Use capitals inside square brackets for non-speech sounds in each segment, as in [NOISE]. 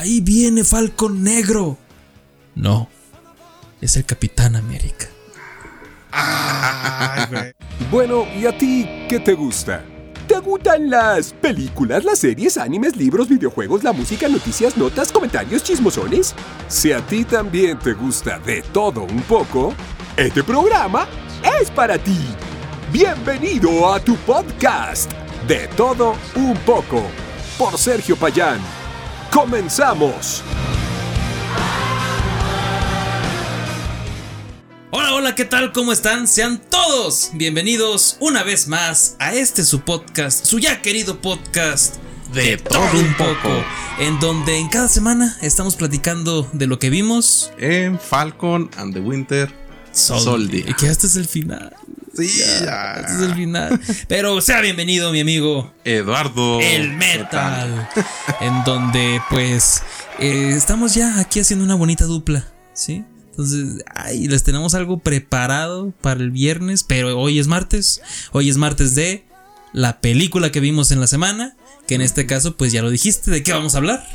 Ahí viene Falcon Negro. No, es el Capitán América. Bueno, ¿y a ti qué te gusta? ¿Te gustan las películas, las series, animes, libros, videojuegos, la música, noticias, notas, comentarios, chismosones? Si a ti también te gusta de todo un poco, este programa es para ti. Bienvenido a tu podcast, De todo un poco, por Sergio Payán. ¡Comenzamos! Hola, hola, ¿qué tal? ¿Cómo están? Sean todos bienvenidos una vez más a este su podcast, su ya querido podcast de todo un poco, en donde en cada semana estamos platicando de lo que vimos En Falcon and the Winter Soldier. Y que este es el final. Sí, Ya, este es el final. Pero sea bienvenido, mi amigo Eduardo. el metal, [LAUGHS] en donde pues eh, estamos ya aquí haciendo una bonita dupla, ¿sí? Entonces, ay, les tenemos algo preparado para el viernes, pero hoy es martes, hoy es martes de la película que vimos en la semana, que en este caso pues ya lo dijiste, ¿de qué vamos a hablar?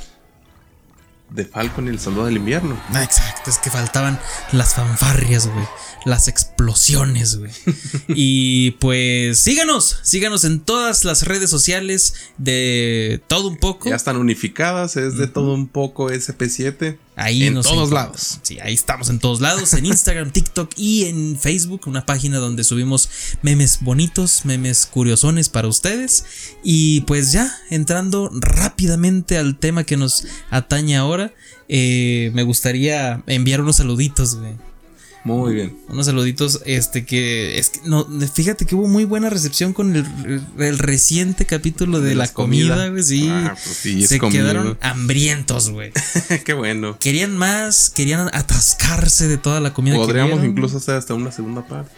De Falcon y el Soldado del Invierno. Ah, exacto, es que faltaban las fanfarrias, güey. Las explosiones, güey. [LAUGHS] y pues síganos, síganos en todas las redes sociales de todo un poco. Ya están unificadas, es de todo un poco SP7. Ahí en nos todos lados. Sí, ahí estamos en todos lados, en Instagram, [LAUGHS] TikTok y en Facebook, una página donde subimos memes bonitos, memes curiosones para ustedes. Y pues ya, entrando rápidamente al tema que nos atañe ahora, eh, me gustaría enviar unos saluditos, güey. Muy bien. Unos saluditos, este que es que no, fíjate que hubo muy buena recepción con el, el reciente capítulo de, De la comida, güey, sí. Ah, pues sí, Se comida. quedaron hambrientos, güey. [LAUGHS] Qué bueno. Querían más, querían atascarse de toda la comida Podríamos que incluso hacer hasta una segunda parte.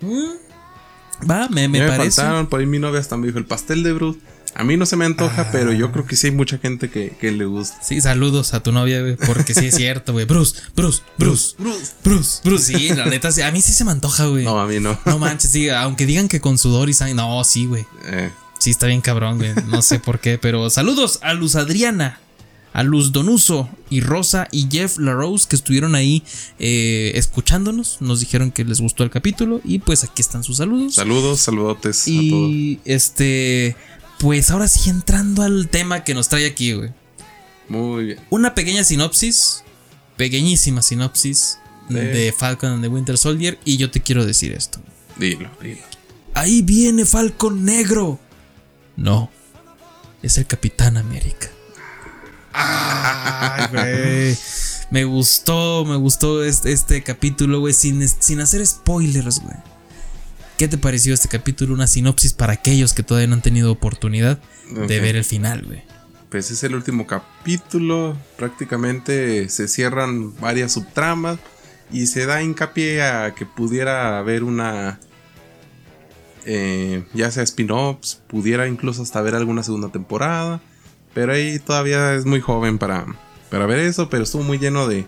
Mm, Va, me, me Ya parece. faltaron, por ahí mi novia hasta me dijo el pastel de Bruce. A mí no se me antoja, Ah. pero yo creo que sí hay mucha gente que, que le gusta. Sí, saludos a tu novia, güey, porque sí es cierto, güey. Bruce, Bruce, Bruce, Bruce. Bruce, Bruce. Sí, la neta, sí, a mí sí se me antoja, güey. No, a mí no. No manches, sí, aunque digan que con sudor y sangre. No, sí, güey. Eh, Sí, está bien cabrón, güey. No sé por qué, pero saludos a Luz Adriana, a Luz Donuso y Rosa y Jeff LaRose que estuvieron ahí eh, escuchándonos. Nos dijeron que les gustó el capítulo y pues aquí están sus saludos. saludos, saludotes a todos. Y este, pues ahora sí entrando al tema que nos trae aquí, güey. Muy bien. Una pequeña sinopsis, pequeñísima sinopsis De- de Falcon and the Winter Soldier y yo te quiero decir esto. Dilo, dilo. Ahí viene Falcon Negro. No, es el Capitán América. Ay, güey. [LAUGHS] Me gustó, me gustó este, este capítulo, güey, sin, sin hacer spoilers, güey. ¿Qué te pareció este capítulo? Una sinopsis para aquellos que todavía no han tenido oportunidad de ver el final, güey. Pues es el último capítulo. Prácticamente se cierran varias subtramas. Y se da hincapié a que pudiera haber una. eh, ya sea spin-offs, pudiera incluso hasta ver alguna segunda temporada. Pero ahí todavía es muy joven para, para ver eso. Pero estuvo muy lleno de.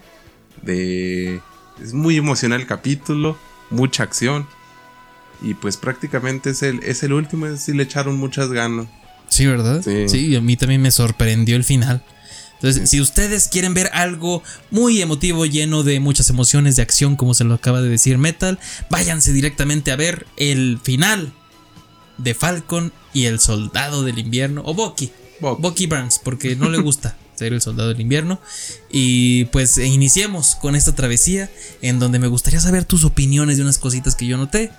de es muy emocional el capítulo. Mucha acción. Y pues prácticamente es el, es el último. Es si le echaron muchas ganas. Sí, ¿verdad? Sí. Sí, a mí también me sorprendió el final. Entonces, si ustedes quieren ver algo muy emotivo, lleno de muchas emociones de acción, como se lo acaba de decir Metal, váyanse directamente a ver el final de Falcon y el Soldado del Invierno, o Bucky, Bucky. Bucky Barnes, porque no le [LAUGHS] gusta ser el Soldado del Invierno. Y pues iniciemos con esta travesía, en donde me gustaría saber tus opiniones de unas cositas que yo noté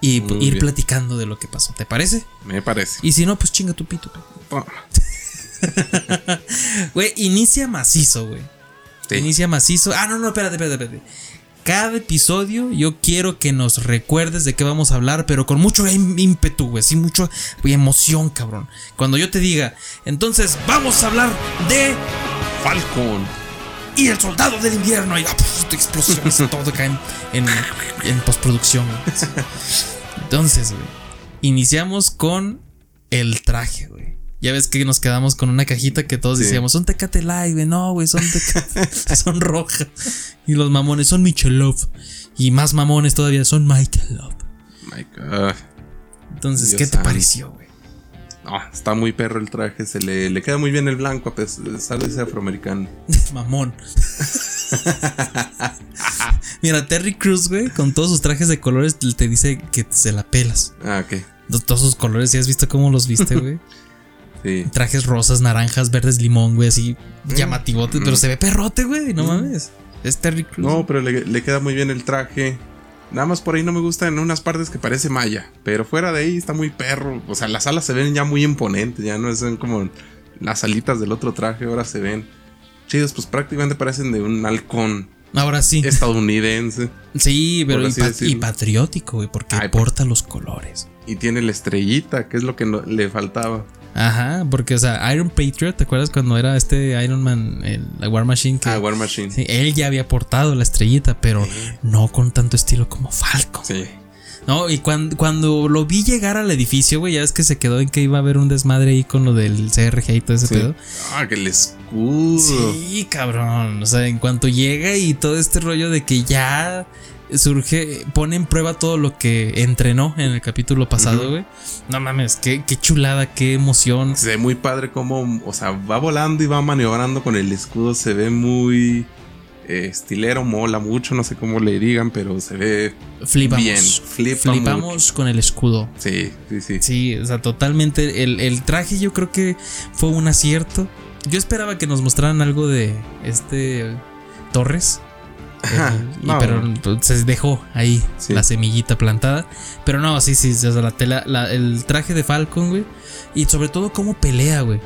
y Muy ir bien. platicando de lo que pasó. ¿Te parece? Me parece. Y si no, pues chinga tu pito. [LAUGHS] Güey, inicia macizo, güey. Sí. Inicia macizo. Ah, no, no, espérate, espérate, espérate. Cada episodio yo quiero que nos recuerdes de qué vamos a hablar, pero con mucho ímpetu, güey, sí, mucho güey, emoción, cabrón. Cuando yo te diga, entonces vamos a hablar de Falcon. Y el soldado del invierno y ah, puf, explosiones todo acá en, en, en postproducción. güey. Entonces, güey, iniciamos con el traje, güey. Ya ves que nos quedamos con una cajita que todos Sí. decíamos, son Tecate Light, güey. No, güey, son Tecate, [LAUGHS] son rojas. Y los mamones son Michelov. Y más mamones todavía son Michael Love. My God. Entonces, Dios ¿qué te santo. pareció, güey? No, está muy perro el traje, se le, le queda muy bien el blanco a pesar de ser afroamericano. [LAUGHS] Mamón. [LAUGHS] Mira, Terry Cruz, güey, con todos sus trajes de colores, te dice que se la pelas. Ah, ok. Todos sus colores, ¿ya has visto cómo los viste, güey? [LAUGHS] Sí. Trajes rosas, naranjas, verdes, limón, güey, así llamativote, pero se ve perrote, güey, no mames. Es Terry Cruz. No, pero le, le queda muy bien el traje. Nada más por ahí no me gusta en unas partes que parece malla. Pero fuera de ahí está muy perro. O sea, las alas se ven ya muy imponentes. Ya no son como las alitas del otro traje. Ahora se ven chidos. Pues prácticamente parecen de un halcón. Ahora sí. Estadounidense. Sí, pero y, y, patriótico, güey. Porque Ay, porta los colores. Y tiene la estrellita, que es lo que no, le faltaba. Ajá, porque, o sea, Iron Patriot, ¿te acuerdas cuando era este Iron Man, el, la War Machine? Que, ah, War Machine. Sí, él ya había portado la estrellita, pero sí. no con tanto estilo como Falcon. Sí. No, y cuando, cuando lo vi llegar al edificio, güey, ya es que se quedó en que iba a haber un desmadre ahí con lo del CRG y todo ese sí. pedo. Ah, que el escudo. Sí, cabrón. O sea, en cuanto llega y todo este rollo de que ya surge, pone en prueba todo lo que entrenó en el capítulo pasado, güey. Uh -huh. No mames, qué, qué, chulada, qué emoción. Se ve muy padre como, o sea, va volando y va maniobrando con el escudo, se ve muy eh, estilero, mola mucho, no sé cómo le digan, pero se ve Flipamos. bien. Flipa Flipamos mucho. con el escudo. Sí, sí, sí. Sí, o sea, totalmente. El, el traje yo creo que fue un acierto. Yo esperaba que nos mostraran algo de este Torres. Ajá, y- no. pero pues, se dejó ahí Sí. la semillita plantada. Pero no, sí, sí, o sea, la tela, la- el traje de Falcon, güey. Y sobre todo cómo pelea, güey.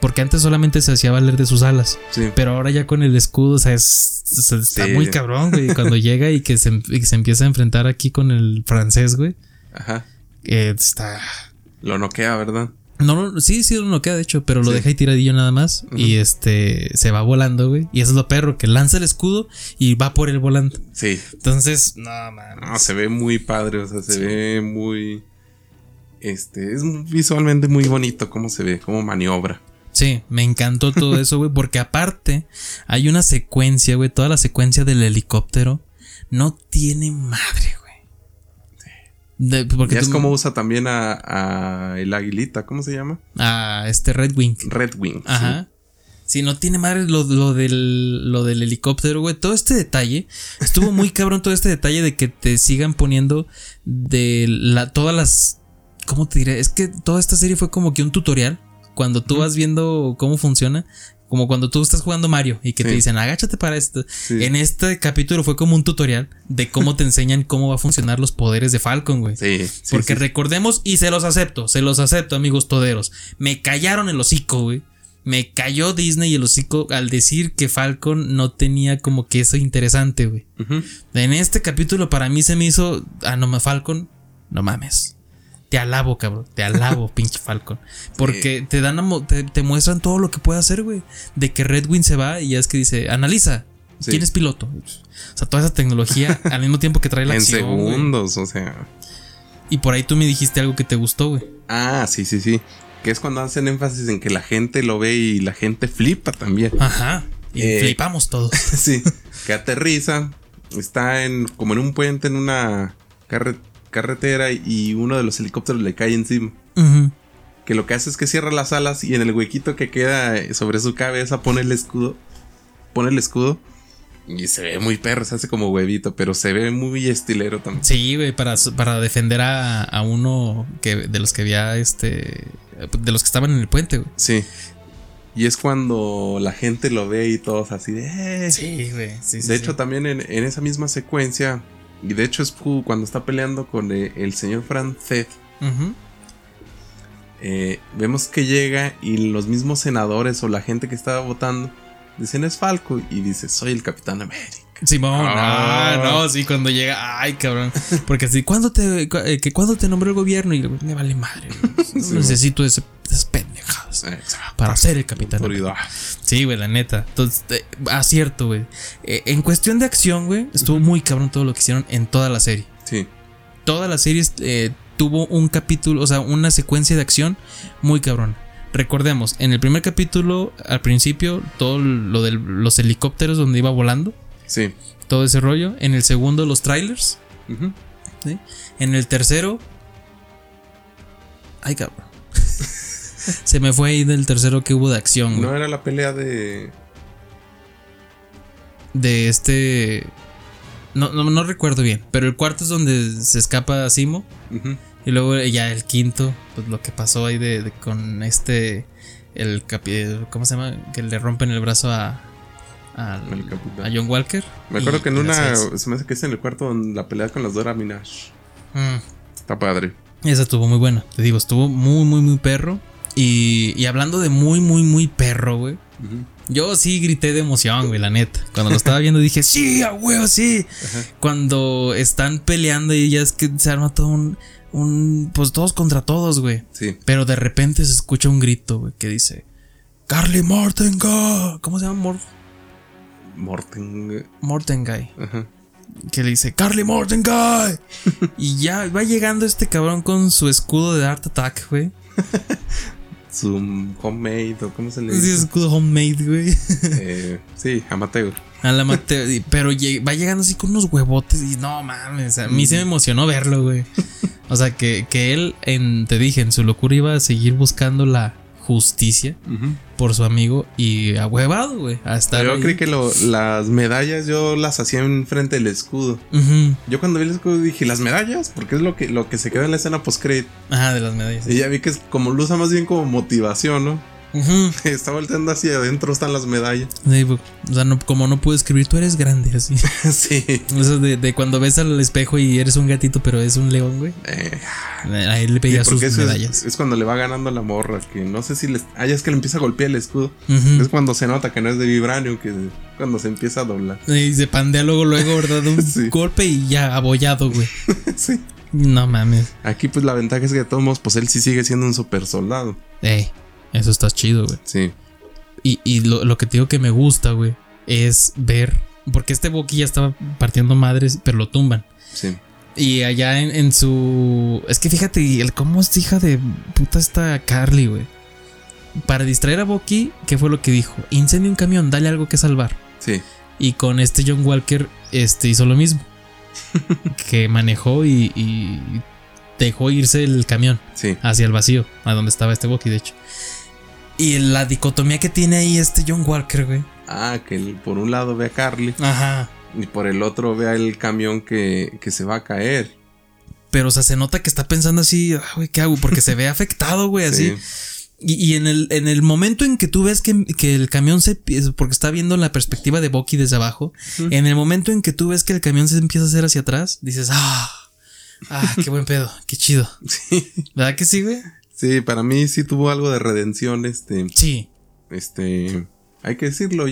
Porque antes solamente se hacía valer de sus alas. Sí. Pero ahora ya con el escudo, o sea, es, o sea, está Sí. muy cabrón, güey. [LAUGHS] Cuando llega y que, se, y que se empieza a enfrentar aquí con el francés, güey. Ajá. eh, está. Lo noquea, ¿verdad? No, no, sí, sí, no queda, de hecho, pero lo Sí. deja ahí tiradillo nada más. Y este se va volando, güey. Y eso es lo perro, que lanza el escudo y va por el volante. Sí. Entonces, no mames. No, se ve muy padre, o sea, se ve muy. Este, es visualmente muy bonito cómo se ve, cómo maniobra. Sí, me encantó todo [LAUGHS] eso, güey. Porque aparte, hay una secuencia, güey. Toda la secuencia del helicóptero no tiene madre, güey. De- porque Ya es como usa también a, a el aguilita, ¿cómo se llama? a este Red Wing. Red Wing. Ajá. Sí, no tiene madre lo, lo del, lo del helicóptero, güey. Todo este detalle. Estuvo muy [LAUGHS] cabrón todo este detalle de que te sigan poniendo de la, todas las... ¿Cómo te diré? Es que toda esta serie fue como que un tutorial. Cuando tú vas viendo cómo funciona. Como cuando tú estás jugando Mario y que te dicen, agáchate para esto. Sí. En este capítulo fue como un tutorial de cómo te enseñan cómo va a funcionar los poderes de Falcon, güey. Sí, sí, Porque recordemos, y se los acepto, se los acepto, amigos toderos. Me callaron el hocico, güey. Me cayó Disney el hocico al decir que Falcon no tenía como que eso interesante, güey. En este capítulo para mí se me hizo. Ah, no, Falcon, no mames. Te alabo, cabrón. Te alabo, [LAUGHS] pinche Falcon. Porque te dan a te, te muestran todo lo que puede hacer, güey. De que Red Wing se va y ya es que dice, analiza. Sí. ¿Quién es piloto? O sea, toda esa tecnología [LAUGHS] al mismo tiempo que trae la En acción. güey. segundos, o sea. Y por ahí tú me dijiste algo que te gustó, güey. Ah, sí, sí, sí. Que es cuando hacen énfasis en que la gente lo ve y la gente flipa también. Ajá. Y Eh, flipamos todos. [LAUGHS] sí. Que aterriza. Está en como en un puente, en una carre- carretera y uno de los helicópteros le cae encima. Que lo que hace es que cierra las alas y en el huequito que queda sobre su cabeza pone el escudo. Pone el escudo. Y se ve muy perro, se hace como huevito, pero se ve muy estilero también. Sí, güey, para, para defender a, a uno que, de los que había este. De los que estaban en el puente, güey. Sí. Y es cuando la gente lo ve y todos así de... "Eh". Sí, güey. Sí, sí, de sí. hecho, también en, en esa misma secuencia, y de hecho es cu- cuando está peleando con eh, el señor francés, Ujú. eh, vemos que llega y los mismos senadores o la gente que estaba votando dicen es Falco y dice soy el Capitán América. Simón, ah, Ah. no, sí, cuando llega, ay, cabrón. Porque así, ¿cuándo te, cu- eh, que cuándo te nombró el gobierno? Y me vale madre, güey. [LAUGHS] No Sí, necesito ese, esas para ser el capitán. Sí, güey, la neta. Entonces, eh, acierto, güey. Eh, en cuestión de acción, güey, estuvo muy cabrón todo lo que hicieron en toda la serie. Sí, Toda la serie eh, tuvo un capítulo, o sea, una secuencia de acción muy cabrón. Recordemos, en el primer capítulo, al principio, todo lo de los helicópteros donde iba volando, sí. todo ese rollo. En el segundo, los trailers. Ujú. ¿sí? En el tercero. Ay, cabrón. Se me fue ahí del tercero que hubo de acción, güey. No era la pelea de. De este. No, no, no recuerdo bien. Pero el cuarto es donde se escapa Simo. Y luego ya el quinto, pues lo que pasó ahí de, de- con este. El capi- ¿Cómo se llama? Que le rompen el brazo a. al- El capitán. a John Walker. Me acuerdo que en una. Se me hace que es en el cuarto donde la pelea con las Dora Minash. Mm. Está padre. Esa estuvo muy buena. Te digo, estuvo muy, muy, muy perro. Y, y hablando de muy, muy, muy perro, güey. Yo sí grité de emoción, güey, la neta. Cuando lo estaba viendo dije, sí, a huevo, sí. Cuando están peleando y ya es que se arma todo un, un. Pues todos contra todos, güey. Sí. Pero de repente se escucha un grito, güey, que dice: Carly Mortenga. ¿Cómo se llama? Mor- Morten. Mortengai. Ajá. Que le dice: Carly Mortengai. [LAUGHS] y ya va llegando este cabrón con su escudo de Art Attack, güey. [LAUGHS] Su homemade, o cómo se le Sí, dice. escudo homemade, güey. [LAUGHS] Eh, sí, amateur. A la mate- y- pero va llegando así con unos huevotes y no mames, a mí se me emocionó verlo, güey. O sea, que, que él, en, te dije, en su locura iba a seguir buscando la justicia por su amigo y ahuevado, güey, a estar Yo ahí. creí que lo- las medallas yo las hacía enfrente del escudo. Yo cuando vi el escudo dije, ¿las medallas? Porque es lo que, lo que se queda en la escena post-credit. Ajá, de las medallas. Y ya vi que es como lo usa más bien como motivación, ¿no? Ujú. [LAUGHS] Está volteando hacia adentro, están las medallas. Sí, bu- o sea, no- como no puedo escribir, tú eres grande, así. [LAUGHS] sí. Eso de, de cuando ves al espejo y eres un gatito, pero es un león, güey. Eh, A él le pedía sí, sus medallas. es, es cuando le va ganando la morra. Que no sé si les. Ah, ya es que le empieza a golpear el escudo. Es cuando se nota que no es de vibranio, que cuando se empieza a doblar. Y se pandea luego, luego, ¿verdad? Un [LAUGHS] Sí. golpe y ya abollado, güey. sí. No mames. Aquí, pues la ventaja es que de todos modos, pues él sí sigue siendo un super soldado. Ey, eso está chido, güey. Sí. Y, y lo, lo que te digo que me gusta, güey, es ver. Porque este Boki ya estaba partiendo madres, pero lo tumban. Sí. Y allá en, en su. Es que fíjate, el cómo es hija de puta esta Carly, güey. Para distraer a Boki, ¿qué fue lo que dijo? Incendia un camión, dale algo que salvar. Sí. Y con este John Walker, este hizo lo mismo. [LAUGHS] que manejó y, y dejó irse el camión Sí. hacia el vacío, a donde estaba este Bucky, de hecho. Y la dicotomía que tiene ahí este John Walker, güey. Ah, que el- por un lado ve a Carly Ajá. y por el otro ve el camión que, que se va a caer. Pero, o sea, se nota que está pensando así, "Ah, güey, ¿qué hago? Porque se ve [LAUGHS] afectado, güey, así. Sí. Y, y en, el, en el momento en que tú ves que, que el camión se. Porque está viendo la perspectiva de Bucky desde abajo. En el momento en que tú ves que el camión se empieza a hacer hacia atrás, dices, ah, ah, qué buen pedo, qué chido. [LAUGHS] Sí. ¿Verdad que sí, güey? Sí, para mí sí tuvo algo de redención, este, Sí. este, hay que decirlo,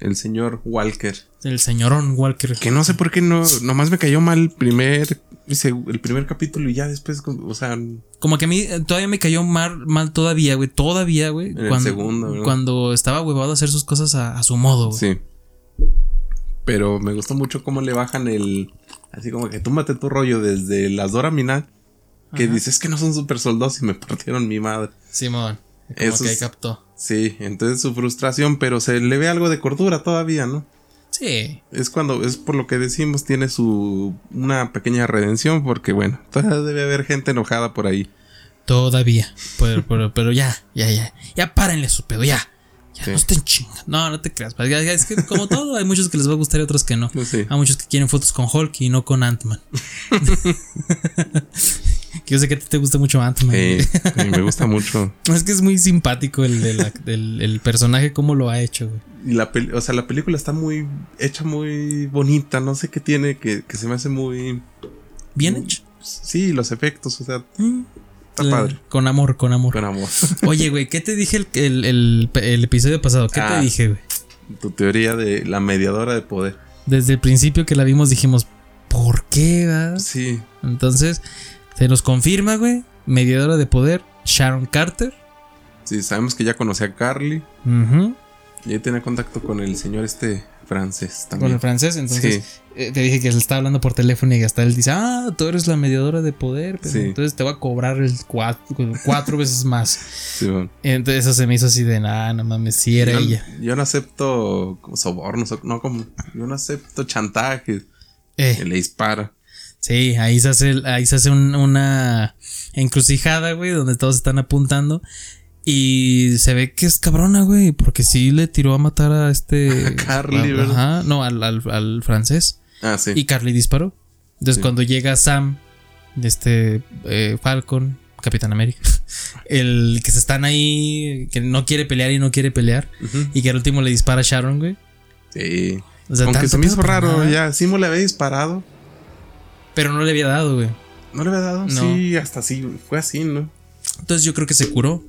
el señor Walker. El señorón Walker. Que no sé por qué no, nomás me cayó mal el primer, el primer capítulo y ya después, o sea, Como que a mí eh, todavía me cayó mal, mal todavía, güey. Todavía, güey. En el Cuando, segundo, ¿verdad? cuando estaba huevado a hacer sus cosas a, a su modo, güey. sí. Pero me gustó mucho cómo le bajan el, así como que túmbate tu rollo desde las Dora Minat, que Ajá. dices que no son super soldados y me [LAUGHS] partieron mi madre. Simón. Como Eso que ahí es- captó. Sí, entonces su frustración, pero se le ve algo de cordura todavía, ¿no? Sí. Es cuando, es por lo que decimos, tiene su, una pequeña redención, porque bueno, todavía debe haber gente enojada por ahí. Todavía. Pero, pero, pero ya, ya, ya. Ya párenle su pedo, ya. Ya Sí. no estén chingando. No, no te creas. Ya Es que como todo, hay muchos que les va a gustar y otros que no. [LAUGHS] Sé. Hay muchos que quieren fotos con Hulk y no con Ant-Man. [LAUGHS] que yo sé que a ti te gusta mucho Ant-Man. Sí, sí, me gusta mucho. [LAUGHS] Es que es muy simpático el, el, el- el personaje, cómo lo ha hecho, güey. Y la peli- o sea, la película está muy hecha muy bonita, no sé qué tiene que, que se me hace muy Bien hecho. sí, los efectos, o sea, Mm. está padre. Con amor, con amor. Con amor. [LAUGHS] Oye, güey, ¿qué te dije el, el- el- el episodio pasado? ¿Qué Ah. te dije, güey? tu teoría de la mediadora de poder. Desde el principio que la vimos dijimos, ¿por qué? va? Sí, Entonces, se nos confirma, güey. Mediadora de poder, Sharon Carter. sí, sabemos que ya conocía a Carly Ujú, y ahí tenía contacto con el señor este francés Con también. el francés. Entonces, Sí. eh, te dije que él estaba hablando por teléfono y hasta él dice, ah, tú eres la mediadora de poder. pero Sí. Entonces te voy a cobrar el cuatro, cuatro veces más. Sí, bueno. Entonces eso se me hizo así de, nada, no mames, sí era yo, ella. yo no acepto sobornos, no como yo no acepto chantajes. Eh, le dispara. Sí, ahí se hace, ahí se hace un- una encrucijada, güey, donde todos están apuntando. Y se ve que es cabrona, güey, porque sí le tiró a matar a este. [LAUGHS] A Carly, a- ¿verdad? Ajá, no, al, al- al francés. Ah, sí. Y Carly disparó. Entonces, Sí. cuando llega Sam, de este eh, Falcon, Capitán América, [LAUGHS] el que se están ahí, que no quiere pelear y no quiere pelear, y que al último le dispara a Sharon, güey. Sí. O sea, Aunque se me hizo raro, nada. ya. Simo le había disparado. Pero no le había dado, güey. ¿No le había dado? No. Sí, hasta así. Fue así, ¿no? Entonces yo creo que se curó.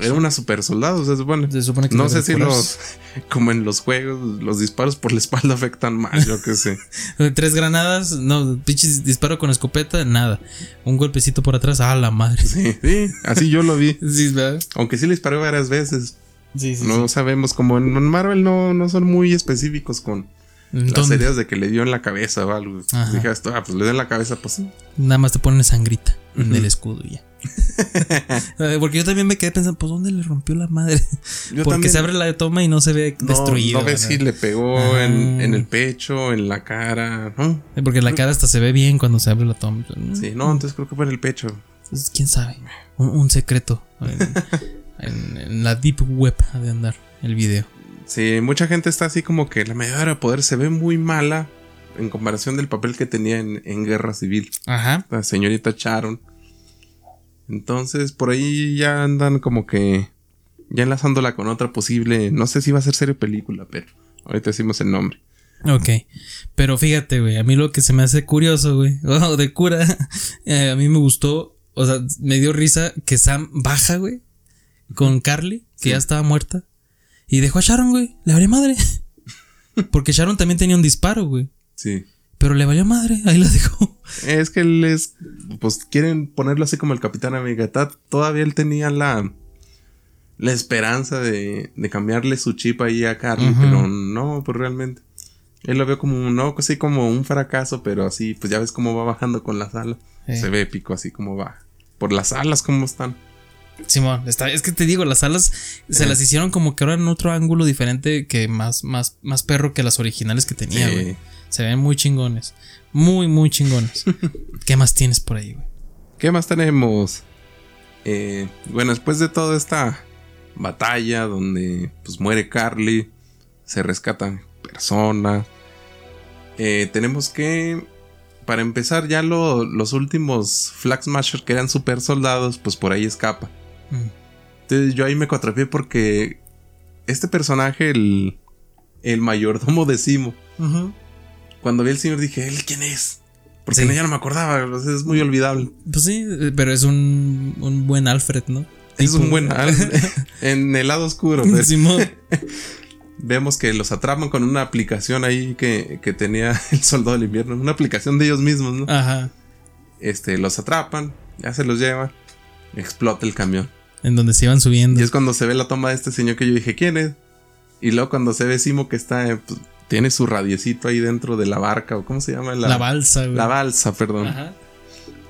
Era una super soldado, se supone. Se supone que No sé si los. [LAUGHS] Como en los juegos, los disparos por la espalda [LAUGHS] afectan más, yo qué sé. [LAUGHS] Tres granadas, no, pinches disparo con escopeta, nada. Un golpecito por atrás, ah, la madre. Sí, sí, así yo lo vi. Sí, ¿verdad? Aunque sí le disparé varias veces. Sí, sí. No sabemos, como en Marvel no, no son muy específicos con las Entonces, heridas de que le dio en la cabeza o algo. Ajá. Dije esto, ah, pues le dio en la cabeza, pues sí. nada más te ponen sangrita en el escudo y ya. [LAUGHS] Eh, Porque yo también me quedé pensando, pues ¿dónde le rompió la madre? Yo Porque también- se abre la toma y no se ve no, destruido. No ves si le pegó en, Ah. en el pecho, en la cara, ¿no? Eh, Porque la cara hasta se ve bien cuando se abre la toma. Sí, no, entonces creo que fue en el pecho. Entonces, ¿Quién sabe? Un, un secreto. En, [LAUGHS] en- en la deep web ha de andar el video. Sí, mucha gente está así como que la medalla de poder se ve muy mala en comparación del papel que tenía en, en Guerra Civil. Ajá. La señorita Sharon. Entonces, por ahí ya andan como que ya enlazándola con otra posible, no sé si va a ser serie o película, pero ahorita decimos el nombre. Ok. Pero fíjate, güey, a mí lo que se me hace curioso, güey, [LAUGHS] o de cura, [LAUGHS] eh, a mí me gustó, o sea, me dio risa que Sam baja, güey, con Carly, que Sí. ya estaba muerta, y dejó a Sharon, güey, le valió madre. [LAUGHS] Porque Sharon también tenía un disparo, güey, Sí. pero le valió madre, ahí la dejó. Es que les, pues quieren ponerlo así como el Capitán América. Ta- Todavía él tenía la, la esperanza de, de cambiarle su chip ahí a Carly, pero no, pues realmente. Él lo veo como un, no, así como un fracaso, pero así, pues ya ves cómo va bajando con las alas. Se ve épico así como va. Por las alas, cómo están. Simón, está, es que te digo, las alas se las hicieron como que ahora en otro ángulo diferente que más, más, más perro que las originales que tenía, Sí. güey. Se ven muy chingones. Muy, muy chingones. [LAUGHS] ¿Qué más tienes por ahí, güey? ¿Qué más tenemos? Eh, bueno, después de toda esta batalla donde pues muere Carly, se rescatan personas, eh, tenemos que, para empezar ya lo- los últimos Flag Smasher que eran super soldados, pues por ahí escapa. Entonces yo ahí me cuatrapié porque este personaje, el, el mayordomo de Simo, cuando vi al señor dije, ¿él quién es? Porque Sí. ya no me acordaba, es muy olvidable. Pues sí, eh, pero es un, un buen Alfred, ¿no? Es Tipo- un buen al- [LAUGHS] en el lado oscuro. pues, [LAUGHS] vemos que los atrapan con una aplicación ahí que, que tenía [LAUGHS] el soldado del invierno. Una aplicación de ellos mismos, ¿no? Ajá. Este, los atrapan, ya se los lleva, explota el camión. En donde se iban subiendo. Y es cuando se ve la toma de este señor que yo dije, ¿quién es? Y luego cuando se ve Simo que está, eh, pues, tiene su radiecito ahí dentro de la barca, o cómo se llama la, balsa, güey. La balsa, perdón. Ajá.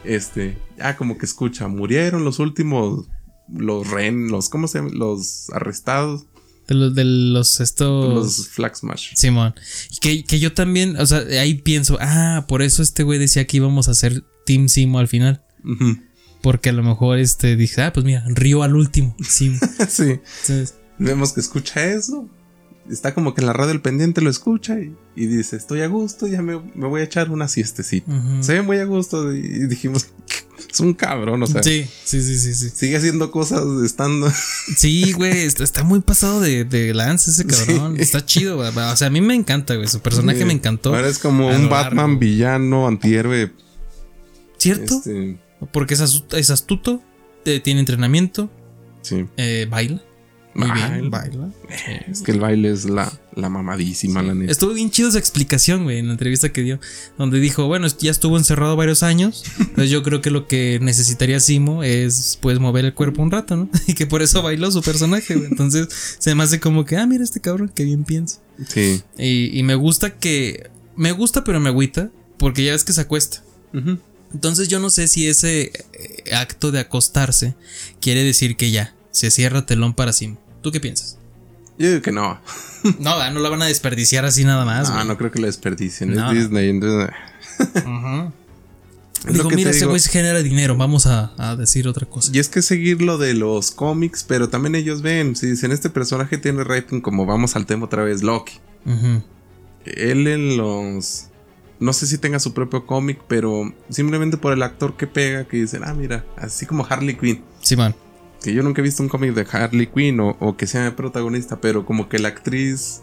Este, ya como que escucha, murieron los últimos, los ren, los, ¿cómo se llama? Los arrestados, De los, de los estos. los Flag Smash. Simón. Y que, que yo también, o sea, ahí pienso, ah, por eso este güey decía que íbamos a hacer Team Simo al final. Ujú. Porque a lo mejor este dije, ah, pues mira, Río al último, sí, [LAUGHS] Entonces, vemos que escucha eso. Está como que en la radio el pendiente lo escucha y, y dice, estoy a gusto, ya me, me voy a echar una siestecita. ujú. Se ve muy a gusto y dijimos, [LAUGHS] es un cabrón, o sea, sí, sí, sí, sí, sí. sigue haciendo cosas estando... [LAUGHS] Sí, güey, está, está muy pasado de, de lance ese cabrón. Sí. Está chido, güey. O sea, a mí me encanta, güey. Su personaje me encantó. Ahora es como un Batman villano, antihéroe. ¿Cierto? Este, Porque es, astu- es astuto, eh, tiene entrenamiento, sí. eh, baila. Muy bien, baila. Es que el baile es la, la mamadísima, la neta. Estuvo bien chido su explicación, güey, en la entrevista que dio, donde dijo, bueno, ya estuvo encerrado varios años, entonces yo creo que lo que necesitaría Simo es, pues, mover el cuerpo un rato, ¿no? [LAUGHS] Y que por eso bailó su personaje, güey. Entonces se me hace como que, ah, mira este cabrón, qué bien piensa. Sí. Y, y me gusta que, me gusta pero me agüita, porque ya ves que se acuesta. Ujú. Entonces yo no sé si ese eh, acto de acostarse quiere decir que ya, se cierra telón para Simo. ¿Tú qué piensas? Yo digo que no. [LAUGHS] No, no la van a desperdiciar así nada más. Ah, güey. no creo que lo desperdicien. No, no. Es Disney. entonces. [LAUGHS] Es Digo, mira, ese güey genera dinero, vamos a, a decir otra cosa. Y es que seguir lo de los cómics, pero también ellos ven, si dicen este personaje tiene rating, como vamos al tema otra vez, Loki. Él en los... No sé si tenga su propio cómic, pero simplemente por el actor que pega, que dicen, ah, mira, así como Harley Quinn. Sí, man. Que yo nunca he visto un cómic de Harley Quinn o, o que sea protagonista, pero como que la actriz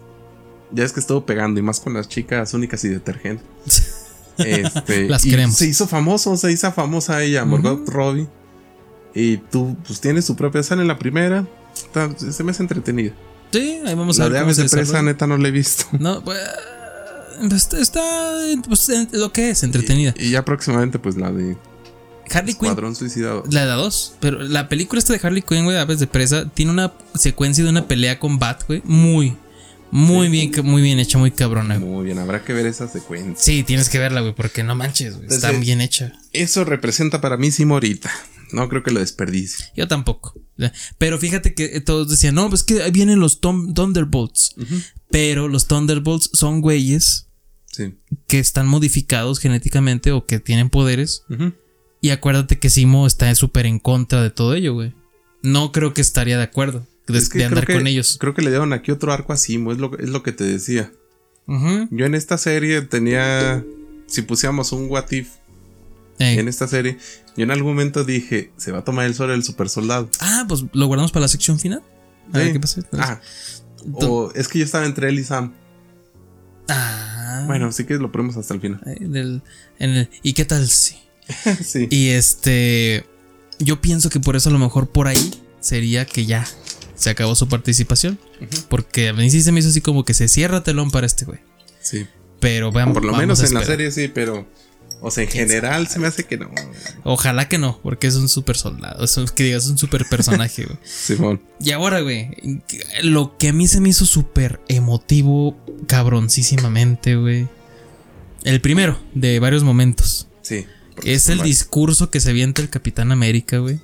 ya es que estuvo pegando y más con las chicas únicas y detergentes. [LAUGHS] Este, Las y queremos. Se hizo famoso, se hizo famosa ella, Margot Robbie. Y tú, pues tienes su propia sala en la primera. Está- se me hace entretenida. Sí, ahí vamos a La ver de cómo aves de presa, neta, no la he visto. No, pues, [LAUGHS] está, está, pues, lo que es, entretenida. Y, y ya próximamente, pues la de Harley Quinn, Escuadrón Suicidado. la de la 2. Pero la película esta de Harley Quinn, güey, Aves de Presa, tiene una secuencia de una pelea con Bat, güey. Muy, muy bien, muy bien hecha, muy cabrona. Muy bien, habrá que ver esa secuencia. Sí, tienes que verla, güey, porque no manches, güey. Está bien hecha. Eso representa para mí Simorita. No creo que lo desperdicie. Yo tampoco. Pero fíjate que todos decían, no, pues que ahí vienen los Thunderbolts. Pero los Thunderbolts son güeyes Sí. que están modificados genéticamente o que tienen poderes. Y acuérdate que Simo está súper en contra de todo ello, güey. No creo que estaría de acuerdo de, Es que de andar que- con ellos. Creo que le dieron aquí otro arco a Simo, es lo, es lo que te decía. Yo en esta serie tenía. Si pusiéramos un What If Ey. en esta serie, yo en algún momento dije: Se va a tomar el sol el super soldado. Ah, pues lo guardamos para la sección final. A ver qué pasa. Ah, o es que yo estaba entre él y Sam. Ah. Bueno, sí que lo ponemos hasta el final. En el- ¿Y qué tal si? [LAUGHS] sí. Y este. Yo pienso que por eso a lo mejor por ahí sería que ya se acabó su participación. Porque a mí sí se me hizo así como que se cierra telón para este güey. sí. Pero vean, Por lo menos en la serie sí, pero. O sea, en ¿Quién general se me hace que no. Ojalá que no, porque es un super soldado. Es un, que digas, un super personaje, güey. [LAUGHS] Simón. Y ahora, güey, lo que a mí se me hizo súper emotivo, cabroncísimamente, güey. El primero de varios momentos. Sí. Es el discurso que se avienta el Capitán América, güey.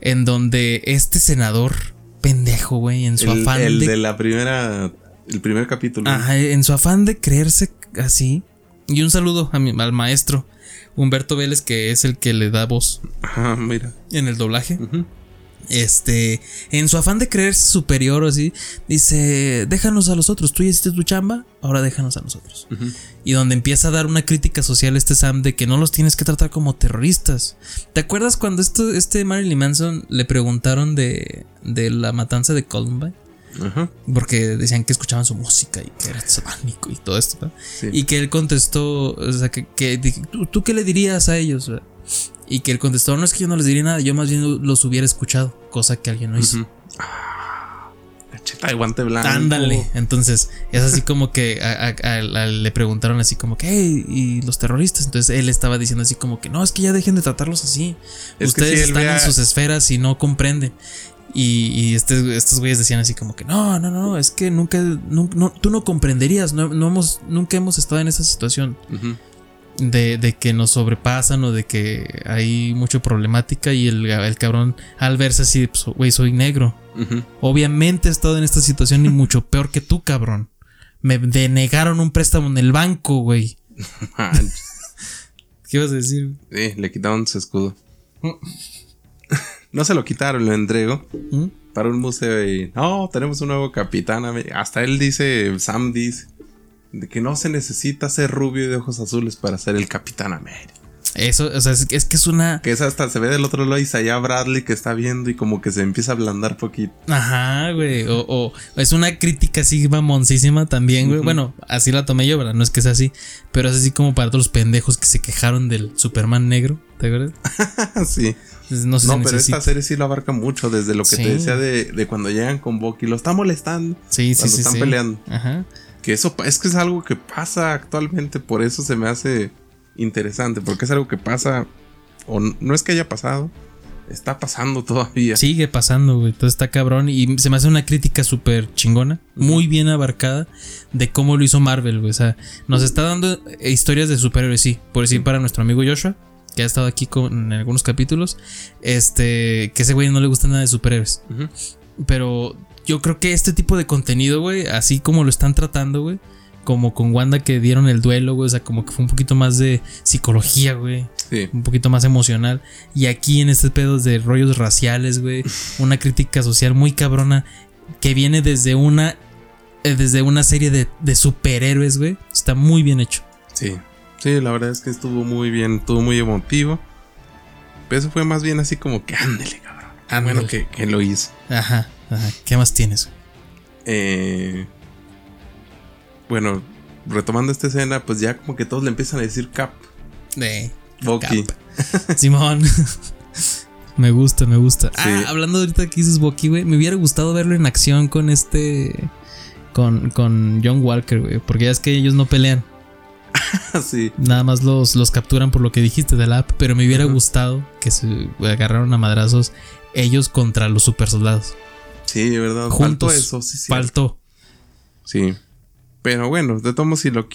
En donde este senador pendejo, güey, en su el, afán el de, de la primera. El primer capítulo. Ajá, en su afán de creerse así. Y un saludo a mi- al maestro Humberto Vélez, que es el que le da voz Ajá, mira. en el doblaje. Este, en su afán de creerse superior o así, dice, déjanos a los otros, tú ya hiciste tu chamba, ahora déjanos a nosotros. Y donde empieza a dar una crítica social este Sam de que no los tienes que tratar como terroristas. ¿Te acuerdas cuando esto, este Marilyn Manson le preguntaron de, de la matanza de Columbine? Ajá. Porque decían que escuchaban su música y que era satánico y todo esto. Y que él contestó, o sea, que, ¿tú, tú qué le dirías a ellos? ¿verdad? Y que él contestó, no es que yo no les diría nada, yo más bien los hubiera escuchado, cosa que alguien no hizo. Ujú. Ah, la cheta de guante blanco. Ándale. Entonces, es así como que a- a- a- a- le preguntaron así como que, hey, y los terroristas. Entonces él estaba diciendo así como que, no, es que ya dejen de tratarlos así. Es Ustedes si están vea- en sus esferas y no comprenden. Y, y este- estos güeyes decían así como que, no, no, no, es que nunca, no, tú no comprenderías, no, no hemos, nunca hemos estado en esa situación de, de que nos sobrepasan o de que hay mucha problemática y el, el cabrón al verse así, pues, güey, soy negro. Obviamente he estado en esta situación y mucho peor que tú, cabrón. Me denegaron un préstamo en el banco, güey. [LAUGHS] [LAUGHS] ¿Qué ibas a decir? Sí, le quitaron su escudo. [LAUGHS] no se lo quitaron, lo entregó ¿Mm? para un museo y no, tenemos un nuevo capitán. América". Hasta él dice, Sam dice, de que no se necesita ser rubio y de ojos azules para ser el capitán América. Eso, o sea, es, es que es una. Que es hasta se ve del otro lado Isaiah Bradley que está viendo y como que se empieza a ablandar poquito. Ajá, güey. O, o es una crítica así mamoncísima también, güey. Bueno, así la tomé yo, ¿verdad? No es que sea así. Pero es así como para todos los pendejos que se quejaron del Superman negro. ¿Te acuerdas? [LAUGHS] sí. No se No, pero necesita. esta serie sí lo abarca mucho, desde lo que Sí. te decía de, de cuando llegan con Bucky, lo está molestando. Sí, sí, cuando sí. están sí. peleando. Ajá. Que eso es que es algo que pasa actualmente, por eso se me hace interesante, porque es algo que pasa, o no es que haya pasado, está pasando [LAUGHS] todavía. Sigue pasando, güey. Todo está cabrón. Y se me hace una crítica súper chingona. Muy bien abarcada de cómo lo hizo Marvel, güey. O sea, nos está dando eh, historias de superhéroes, sí. Por decir, para nuestro amigo Joshua, que ha estado aquí con, en algunos capítulos. Este, que ese güey no le gusta nada de superhéroes. Pero yo creo que este tipo de contenido, güey, así como lo están tratando, güey. Como con Wanda que dieron el duelo, güey. O sea, como que fue un poquito más de psicología, güey. Sí. un poquito más emocional. Y aquí en este pedo de rollos raciales, güey, [LAUGHS] una crítica social muy cabrona que viene desde una eh, desde una serie de, de superhéroes, güey. Está muy bien hecho. Sí. Sí, la verdad es que estuvo muy bien, estuvo muy emotivo. Pero eso fue más bien así como que ándele, cabrón. Ah, bueno, que, que lo hizo. Ajá, ajá. ¿Qué más tienes? güey? Eh, bueno, retomando esta escena, pues ya como que todos le empiezan a decir Cap, De Bucky. Cap. Simón. [LAUGHS] me gusta, me gusta. Ah, hablando ahorita que dices Bucky, güey, me hubiera gustado verlo en acción con este con, con John Walker, güey, porque ya es que ellos no pelean. [LAUGHS] sí. Nada más los, los capturan por lo que dijiste de la app, pero me hubiera gustado que se agarraron a madrazos ellos contra los super soldados. Sí, de verdad. Juntos. Faltó eso, sí, sí. Faltó. Sí. Pero bueno, de todos modos, si lo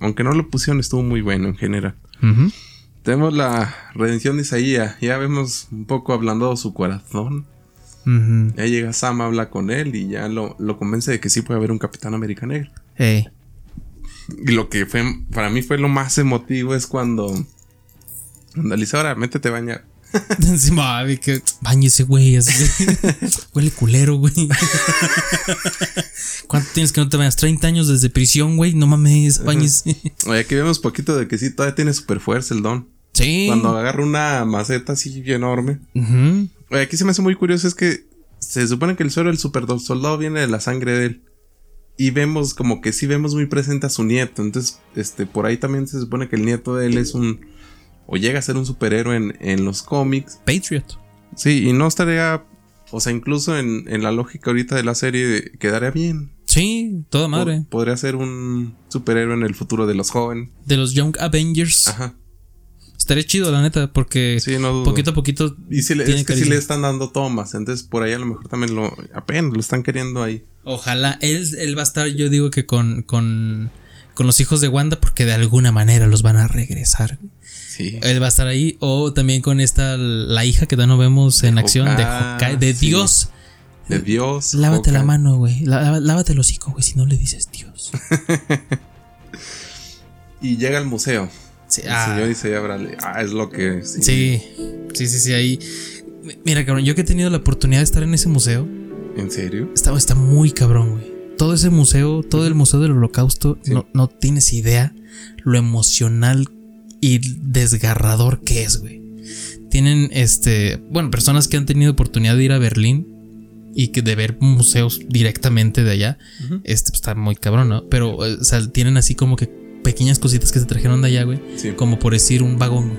aunque no lo pusieron, estuvo muy bueno en general. Tenemos la redención de Isaías. Ya vemos un poco hablando su corazón. Ujú. Ya llega Sam, habla con él y ya lo, lo convence de que sí puede haber un Capitán América Negro. Ey. Y lo que fue, para mí fue lo más emotivo es cuando. Dice, ahora métete a bañar. [LAUGHS] Encima, ay, que bañese, güey. así. [LAUGHS] Huele culero, güey. ¿Cuánto tienes que no te bañas? 30 años desde prisión, güey. No mames, bañese. Oye, aquí vemos poquito de que sí, todavía tiene super fuerza el don. Sí. Cuando agarra una maceta así enorme. Oye, aquí se me hace muy curioso es que se supone que el suero del super soldado viene de la sangre de él. Y vemos como que sí vemos muy presente a su nieto. Entonces, este, por ahí también se supone que el nieto de él es un. O llega a ser un superhéroe en, en los cómics. Patriot. Sí, y no estaría. O sea, incluso en, en la lógica ahorita de la serie quedaría bien. Sí, toda madre. Po- podría ser un superhéroe en el futuro de los jóvenes. De los Young Avengers. Ajá. Estaría chido, la neta, porque Sí, no dudo. poquito a poquito. Y sí, le- es que carisma. le están dando tomas. Entonces, por ahí a lo mejor también lo. Apenas lo están queriendo ahí. Ojalá. Él, él va a estar, yo digo que con, con, con los hijos de Wanda, porque de alguna manera los van a regresar. Sí. Él va a estar ahí. O también con esta, la hija que todavía no vemos en acción, de de sí. Dios. De Dios. Lávate la mano, güey. Lá- Lávate el hocico, güey, si no le dices Dios. [LAUGHS] Y llega al museo. Sí, El ah, señor Bradley. Ah, es lo que. Sí. sí, sí, sí, sí, ahí. Mira, cabrón, yo que he tenido la oportunidad de estar en ese museo, ¿En serio? está, está muy cabrón, güey. Todo ese museo, todo el museo del holocausto, Sí. no, no tienes idea lo emocional y desgarrador que es, güey. Tienen, este, bueno, personas que han tenido oportunidad de ir a Berlín y que de ver museos directamente de allá, este, pues, está muy cabrón, ¿no? Pero, o sea, tienen así como que pequeñas cositas que se trajeron de allá, güey. Sí. Como por decir un vagón,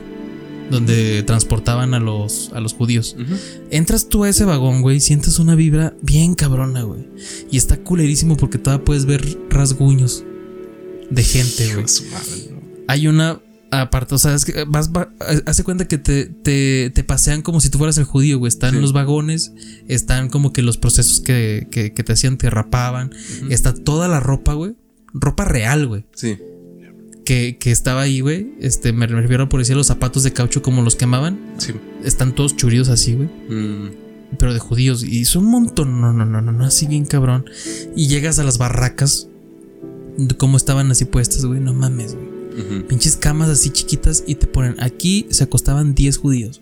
donde transportaban a los, a los judíos. Entras tú a ese vagón, güey, sientes una vibra bien cabrona, güey. Y está culerísimo porque todavía puedes ver rasguños de gente, güey. Hay una aparte, o sea, es que vas, va- hace cuenta que te, te, te pasean como si tú fueras el judío, güey. Están Sí. los vagones, están como que los procesos que, que, que te hacían, te rapaban. Está toda la ropa, güey. Ropa real, güey. Sí. Que, que estaba ahí, güey. Este, me refiero por decir los zapatos de caucho como los quemaban. Sí. Están todos churidos así, güey Mm, pero de judíos. Y es un montón, no, no, no, no, no, así bien cabrón. Y llegas a las barracas, cómo estaban así puestas, güey, no mames, güey. Pinches camas así chiquitas y te ponen, aquí se acostaban 10 judíos.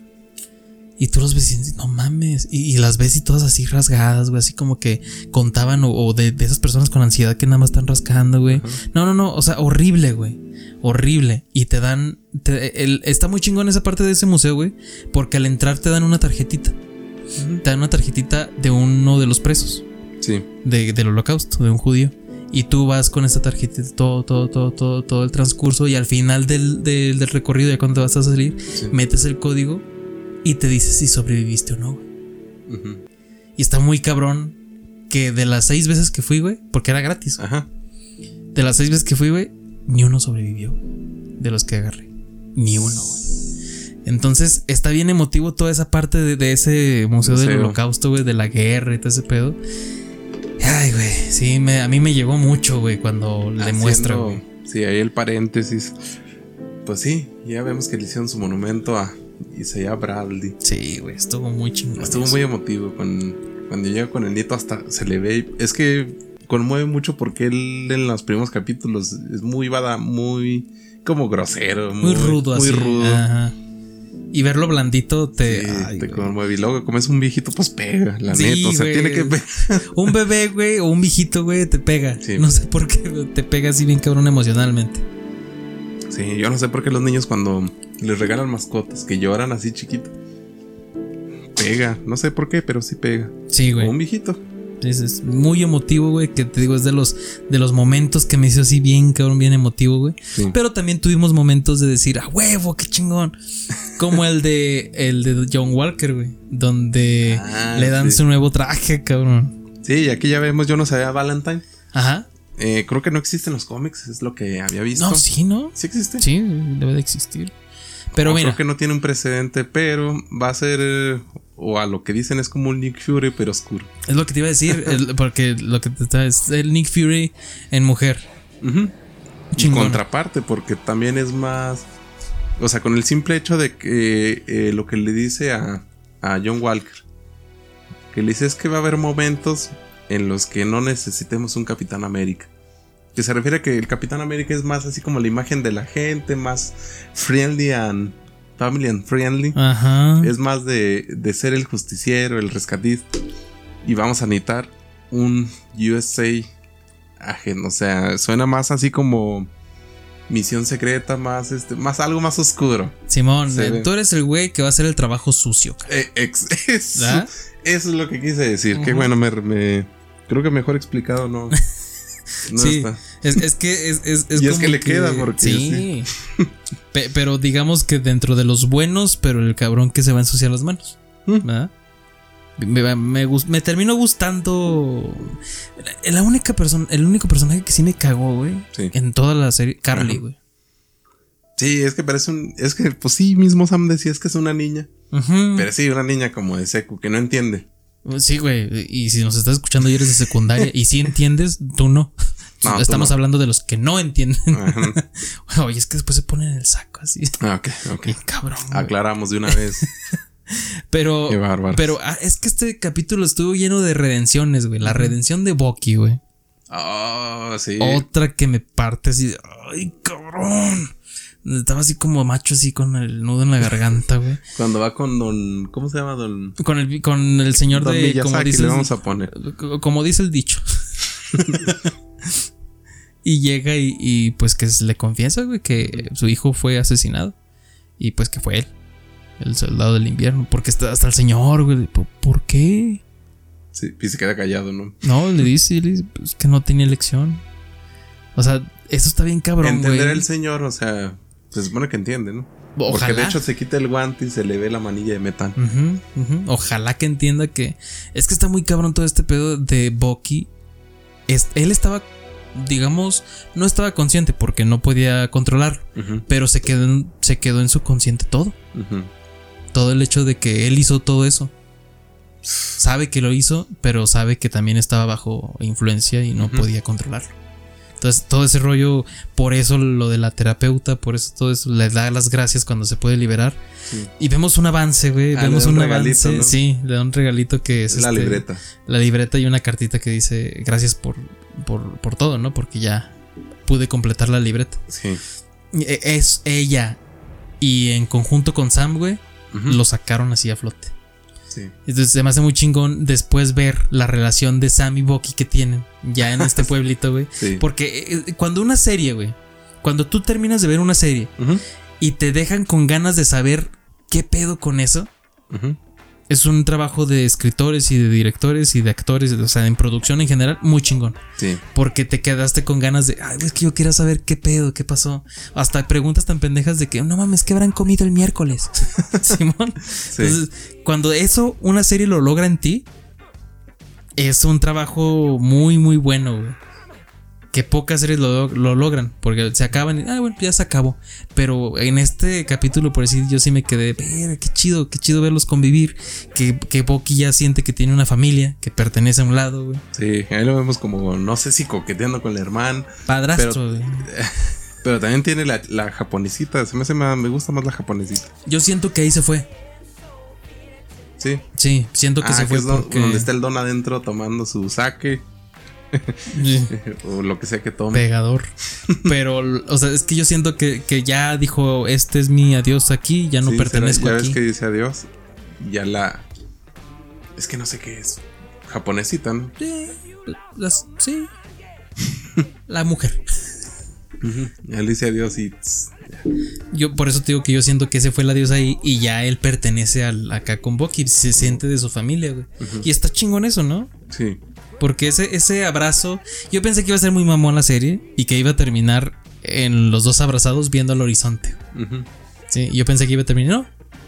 Y tú los ves y dices, no mames. Y, y las ves y todas así rasgadas, güey, así como que contaban o, o de, de esas personas con ansiedad que nada más están rascando, güey. No, no, no, o sea, horrible, güey. Horrible. Y te dan, te- el- está muy chingón esa parte de ese museo, güey, porque al entrar te dan una tarjetita. Te dan una tarjetita de uno de los presos Sí. de- del holocausto, de un judío. Y tú vas con esta tarjetita todo, todo, todo, todo, todo el transcurso y al final del, del- del recorrido, ya cuando vas a salir, Sí. metes el código y te dice si sobreviviste o no. güey. Y está muy cabrón que de las seis veces que fui, güey, porque era gratis, Ajá. de las seis veces que fui, güey, ni uno sobrevivió de los que agarré. Ni uno, güey. Entonces está bien emotivo toda esa parte de, de ese museo, del Museo. holocausto, güey, de la guerra y todo ese pedo. Ay, güey, sí, me- a mí me llegó mucho, güey, cuando le muestra, güey. Sí, ahí el paréntesis. Pues sí, ya vemos que le hicieron su monumento a Isaiah Bradley. Sí, güey, estuvo muy chingón. Estuvo muy emotivo. Con, cuando llega con el nieto, hasta se le ve. Es que conmueve mucho porque él en los primeros capítulos es muy vada, muy como grosero, muy rudo, muy así. rudo. Ajá. Y verlo blandito te. Sí, ay, te conmueve. Y luego, como es un viejito, pues pega, la Sí, neta. O sea, tiene que [LAUGHS] Un bebé, güey, o un viejito, güey, te pega. Sí. No sé por qué te pega así bien cabrón emocionalmente. Sí, yo no sé por qué los niños cuando les regalan mascotas que lloran así chiquito. Pega, no sé por qué, pero sí pega. Sí, güey. un viejito. Es, es muy emotivo, güey, que te digo, es de los, de los momentos que me hizo así bien, cabrón, bien emotivo, güey. Sí. Pero también tuvimos momentos de decir, a huevo, qué chingón. Como el de, el de John Walker, güey, donde Ah, le dan sí. su nuevo traje, cabrón. Sí, y aquí ya vemos, yo no sabía Valentine. Ajá. Eh, creo que no existe en los cómics, es lo que había visto. No, sí, ¿no? Sí existe. Sí, debe de existir. Pero No, mira, Creo que no tiene un precedente, pero va a ser. O a lo que dicen es como un Nick Fury, pero oscuro. es lo que te iba a decir, [LAUGHS] el- porque lo que te está es el Nick Fury en mujer. Ujú. Y contraparte, porque también es más. O sea, con el simple hecho de que eh, lo que le dice a, a John Walker, que le dice es que va a haber momentos en los que no necesitemos un Capitán América. Que se refiere a que el Capitán América es más así como la imagen de la gente, más friendly and family and friendly. Ajá. Es más de, de ser el justiciero, el rescatista. Y vamos a necesitar un USA ajeno. O sea, suena más así como misión secreta, más este, más algo más oscuro. Simón, Se tú eres el güey que va a hacer el trabajo sucio. Eh, ex- [LAUGHS] eso, ¿Verdad? eso es lo que quise decir. Que bueno, me, me- creo que mejor explicado no. [LAUGHS] No sí, está. es, es que es, es, es Y es como que le queda porque sí. Pe- pero digamos que dentro de los buenos, pero el cabrón que se va a ensuciar las manos. Mm. ¿verdad? Me, me, me terminó gustando. La, la única persona, el único personaje que sí me cagó, güey. Sí. En toda la serie, Carly, güey. Sí, es que parece un. Es que, pues sí, mismo Sam decía es que es una niña. Pero sí, una niña como de secu, que no entiende. Sí, güey. Y si nos estás escuchando y eres de secundaria y si entiendes, tú no. No, tú Estamos no. hablando de los que no entienden. Ajá. [LAUGHS] Oye, es que después se ponen en el saco así. Ah, ok, ok. Bien cabrón. güey. Aclaramos de una vez. [LAUGHS] Pero, pero ah, es que este capítulo estuvo lleno de redenciones, güey. La redención de Bucky, güey. Oh, sí. Otra que me parte así de, ay, cabrón. Estaba así como macho, así con el nudo en la garganta, güey. [LAUGHS] Cuando va con don. ¿Cómo se llama? Don. Con el, con el señor Don de, como Miyazaki dice, le vamos a poner. como dice el dicho. [LAUGHS] y llega y, y, pues que le confiesa, güey, que su hijo fue asesinado. Y pues que fue él, el soldado del invierno. Porque está hasta el señor, güey. ¿Por, qué? Sí, y se queda callado, ¿no? No, le dice, le dice pues, que no tenía elección. O sea, eso está bien cabrón, güey. Entender el señor, o sea, se supone que entiende, ¿no? Porque Ojalá. de hecho se quita el guante y se le ve la manilla de metal. Ojalá que entienda que es que está muy cabrón todo este pedo de Bucky. Es- él estaba, digamos, no estaba consciente porque no podía controlarlo, Ujú, pero se quedó, en, se quedó en su consciente todo. Todo el hecho de que él hizo todo eso. Sabe que lo hizo, pero sabe que también estaba bajo influencia y no podía controlarlo. Entonces, todo ese rollo, por eso lo de la terapeuta, por eso todo eso, le da las gracias cuando se puede liberar. Sí. Y vemos un avance, güey. Ah, le vemos da un un, regalito, avance. ¿no? Sí, le da un regalito que es la este, libreta. La libreta y una cartita que dice gracias por, por, por todo, ¿no? Porque ya pude completar la libreta. Sí. Eh, Es ella. Y en conjunto con Sam, güey, lo sacaron así a flote. Sí. Entonces se me hace muy chingón después ver la relación de Sam y Bucky que tienen ya en este [LAUGHS] pueblito, güey. Sí. Porque eh, cuando una serie, güey, cuando tú terminas de ver una serie y te dejan con ganas de saber qué pedo con eso, ujú. Es un trabajo de escritores y de directores y de actores, o sea, en producción en general, muy chingón. Sí. Porque te quedaste con ganas de, ay, es que yo quiero saber qué pedo, qué pasó. Hasta preguntas tan pendejas de que, no mames, ¿qué habrán comido el miércoles? [LAUGHS] Simón. Sí. Entonces, cuando eso, una serie lo logra en ti, es un trabajo muy, muy bueno, güey. Que pocas series lo, lo logran, porque se acaban y, ah, bueno, ya se acabó. Pero en este capítulo, por decir, yo sí me quedé, "Verga, qué chido, qué chido verlos convivir. Que, que Bucky ya siente que tiene una familia, que pertenece a un lado, güey. Sí, ahí lo vemos como, no sé si coqueteando con la hermana, Padrastro, [LAUGHS] Pero- también tiene la, la japonesita. Se me hace más, me gusta más la japonesita. Yo siento que ahí se fue. Sí. Sí, siento que Ah, se que fue es do- porque. donde está el don adentro tomando su saque. Sí. [LAUGHS] o lo que sea que tome. Pegador. Pero, o sea, es que yo siento que, que ya dijo, este es mi adiós aquí, ya no Sí, pertenezco será- ya aquí. ves que dice adiós. Ya la. Es que no sé qué es. Japonesita, ¿no? Sí, las- sí. La mujer. Ya le dice adiós y. tss, Yo por eso te digo que yo siento que ese fue el adiós ahí y ya él pertenece al, acá con Bucky, se siente de su familia, güey. Y está chingón eso, ¿no? Sí. Porque ese, ese abrazo, yo pensé que iba a ser muy mamón la serie y que iba a terminar en los dos abrazados viendo al horizonte. Ujú. Sí, yo pensé que iba a terminar, no,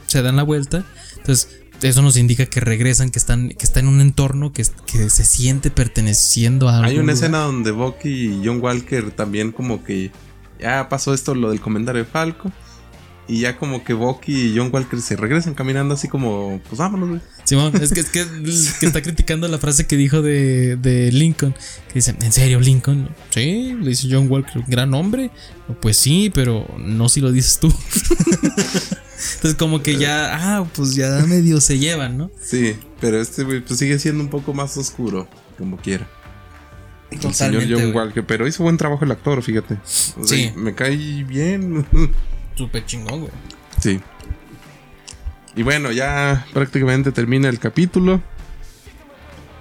se dan la vuelta. Entonces, eso nos indica que regresan, que están, que está en un entorno que, que se siente perteneciendo a Hay algún una lugar. escena donde Bucky y John Walker también como que ya pasó esto lo del comentario de Falco y ya como que Bucky y John Walker se regresan caminando así como pues vámonos güey. Simón, es que, es que, que está criticando la frase que dijo de, de Lincoln. Que dice, ¿en serio, Lincoln? Sí, le dice John Walker, gran hombre. Pues sí, pero no si lo dices tú. Entonces, como que ya, ah, pues ya medio se llevan, ¿no? Sí, pero este güey pues sigue siendo un poco más oscuro como quiera. El señor John güey. Walker, pero hizo buen trabajo el actor, fíjate. O sea, Sí. me cae bien. Súper chingón, güey. sí. Y bueno, ya prácticamente termina el capítulo.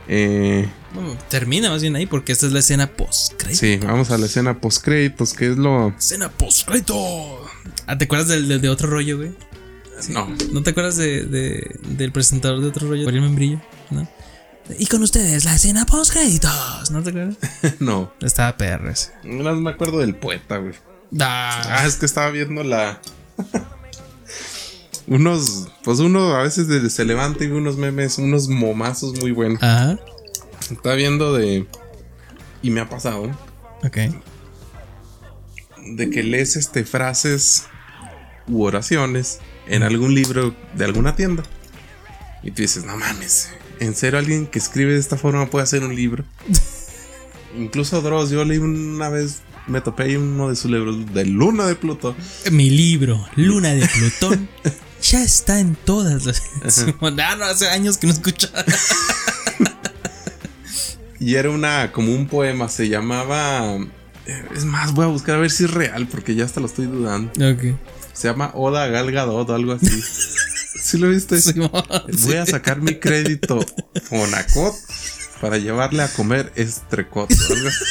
Eh, Bueno, termina más bien ahí porque esta es la escena post sí, vamos a la escena post créditos, que es lo Escena post Ah, ¿te acuerdas del, del de otro rollo, güey? no. ¿No te acuerdas de, de- del presentador de otro rollo? Gabriel Membrillo, ¿no? Y con ustedes, la escena post créditos. ¿No te acuerdas? [LAUGHS] no. Estaba PR. No me acuerdo del poeta, güey. Ah, Ah, es que estaba viendo la. [LAUGHS] unos. Pues uno a veces se levanta y ve unos memes, unos momazos muy buenos. Ajá. Estaba viendo de. Y me ha pasado. Ok. De que lees este frases u oraciones en algún libro de alguna tienda. Y tú dices, no mames. ¿En serio alguien que escribe de esta forma puede hacer un libro? [LAUGHS] Incluso Dross, yo leí una vez. Me topé ahí uno de sus libros de Luna de Plutón. Mi libro, Luna de Plutón, [LAUGHS] ya está en todas las. Ah, no, hace años que no escuchaba. Y era una como un poema, se llamaba eh, es más, voy a buscar a ver si es real porque ya hasta lo estoy dudando. Ok. Se llama Oda Gal Gadot o algo así. [LAUGHS] ¿Sí lo viste? Voy a sacar mi crédito Fonacot para llevarle a comer estrecot. algo así.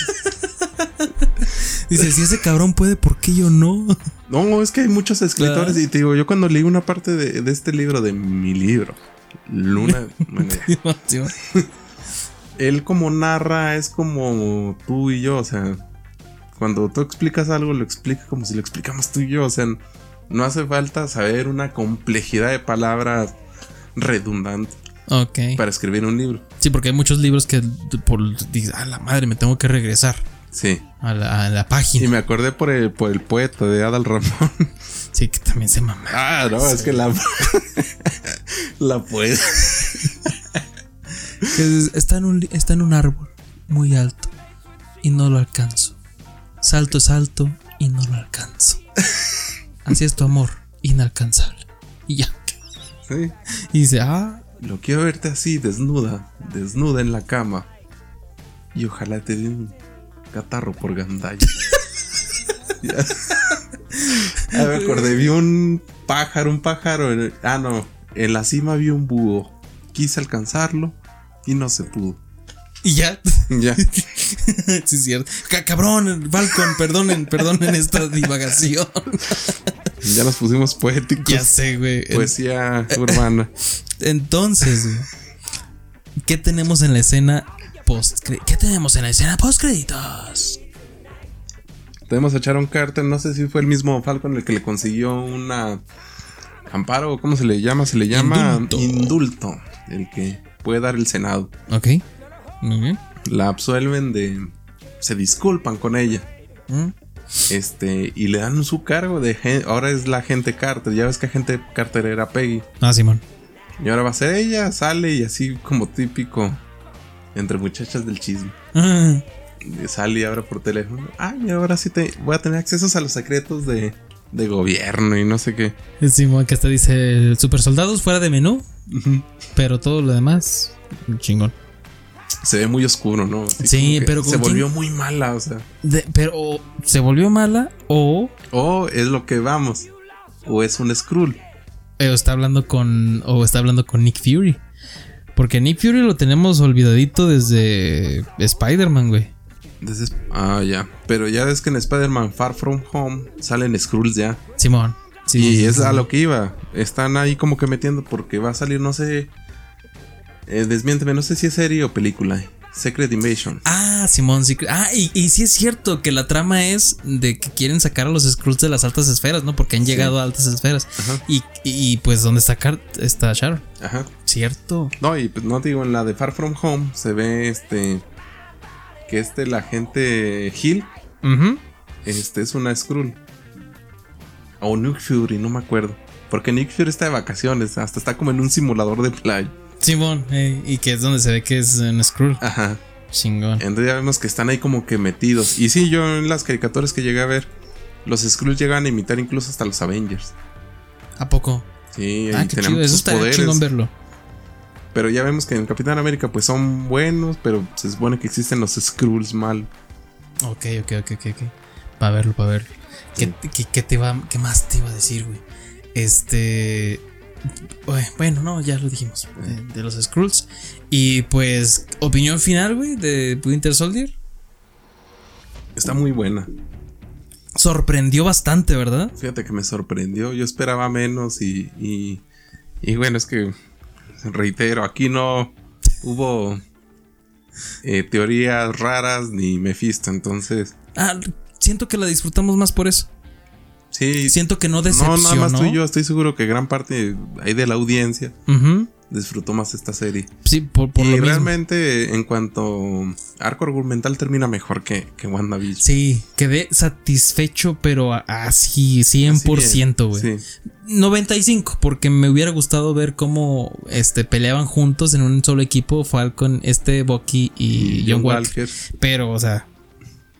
Dice, si ese cabrón puede, ¿por qué yo no? [LAUGHS] No, es que hay muchos escritores y te digo, yo cuando leí una parte de, de este libro, de mi libro, Luna, [LAUGHS] [LAUGHS] él como narra es como tú y yo, o sea, cuando tú explicas algo, lo explica como si lo explicamos tú y yo, o sea, no hace falta saber una complejidad de palabras redundante Ok. para escribir un libro. Sí, porque hay muchos libros que por dices, a la madre, me tengo que regresar Sí. a la, a la Y página. me acordé por el, por el poeta de Adal Ramón. [LAUGHS] Sí, que también se mama. Ah, no, es que la. [LAUGHS] la poeta. [LAUGHS] Está, en un, está en un árbol muy alto y no lo alcanzo. Salto es alto y no lo alcanzo. Así es tu amor, inalcanzable. Y ya. Sí. Y dice, ah, Lo quiero verte así, desnuda, desnuda en la cama. Y ojalá te dé un catarro por gandalla. Ya. Ah, me acordé, vi un pájaro, un pájaro. en- ah, no. En la cima vi un búho. Quise alcanzarlo y no se pudo. y ya. Ya. [LAUGHS] sí, es cierto. Ca- cabrón, Falcon, perdonen, perdonen esta divagación. Ya nos pusimos poéticos. ya sé, güey. Poesía urbana. [LAUGHS] Entonces, ¿qué tenemos en la escena post ¿Qué tenemos en la escena post créditos? Tenemos a Sharon Carter, no sé si fue el mismo Falcon el que le consiguió una amparo, ¿cómo se le llama? Se le llama Indulto. indulto, el que puede dar el Senado. Ok. Muy bien. La absuelven de... se disculpan con ella. Mm. Este, y le dan su cargo de... Ahora es la gente Carter, ya ves que agente Carter era Peggy. Ah, Simón. Y ahora va a ser ella, sale y así como típico entre muchachas del chisme. Ah, Y Sale y abre por teléfono. Ay, ahora sí te voy a tener accesos a los secretos de, de gobierno y no sé qué. Simón, que hasta dice super soldados fuera de menú, pero todo lo demás, chingón. se ve muy oscuro, ¿no? Así Sí, pero se ¿con volvió quién? muy mala, o sea. De- pero o se volvió mala o O es lo que vamos. O es un Skrull. eh, o está hablando con o está hablando con Nick Fury. Porque Nick Fury lo tenemos olvidadito desde Spider-Man, güey. Ah, ya. Pero ya ves que en Spider-Man Far From Home salen Skrulls ya. Simón. Sí, y sí, es sí, a lo que iba. Están ahí como que metiendo porque va a salir, no sé. Eh, desmiénteme, no sé si es serie o película. Secret Invasion. Ah, Simón, sí. Ah, y, y sí es cierto que la trama es de que quieren sacar a los Skrulls de las altas esferas, ¿no? Porque han llegado a altas esferas. Ajá. Y, y, pues donde está Car- está Sharon. Ajá. Cierto. No, y pues no te digo, en la de Far From Home se ve este. Que este, la gente Hill, este es una Skrull. O Nick Fury, no me acuerdo. Porque Nick Fury está de vacaciones, hasta está como en un simulador de playa. Simón, eh, y que es donde se ve que es un Skrull. Ajá. Chingón. Entonces ya vemos que están ahí como que metidos. Y sí, yo en las caricaturas que llegué a ver, los Skrulls llegan a imitar incluso hasta los Avengers. ¿A poco? Sí, Ah, ahí qué tenemos chido. Eso está poderes. chingón verlo. Pero ya vemos que en Capitán América pues son buenos, pero se supone que existen los Skrulls mal. Ok, ok, ok, ok, ok. Para verlo, para verlo. ¿Qué, qué- qué te va, ¿Qué más te iba a decir, güey? Este. Bueno, no, ya lo dijimos. De, de los Skrulls. Y pues, opinión final, güey, de Winter Soldier. Está muy buena. Sorprendió bastante, ¿verdad? Fíjate que me sorprendió. Yo esperaba menos y, y, y bueno, es que reitero, aquí no hubo eh, teorías raras ni Mephisto. Entonces, Ah, siento que la disfrutamos más por eso. sí. Siento que no no, decepcionó. nada más tú y yo. Estoy seguro que gran parte ahí de la audiencia. Disfrutó más esta serie. Sí, por, por y lo mismo. realmente, en cuanto arco argumental, termina mejor que, que WandaVision. Sí, quedé satisfecho, pero así, 100%, güey. Sí. 95, porque me hubiera gustado ver cómo este, peleaban juntos en un solo equipo Falcon, este Bucky y, John Walker. Pero, o sea,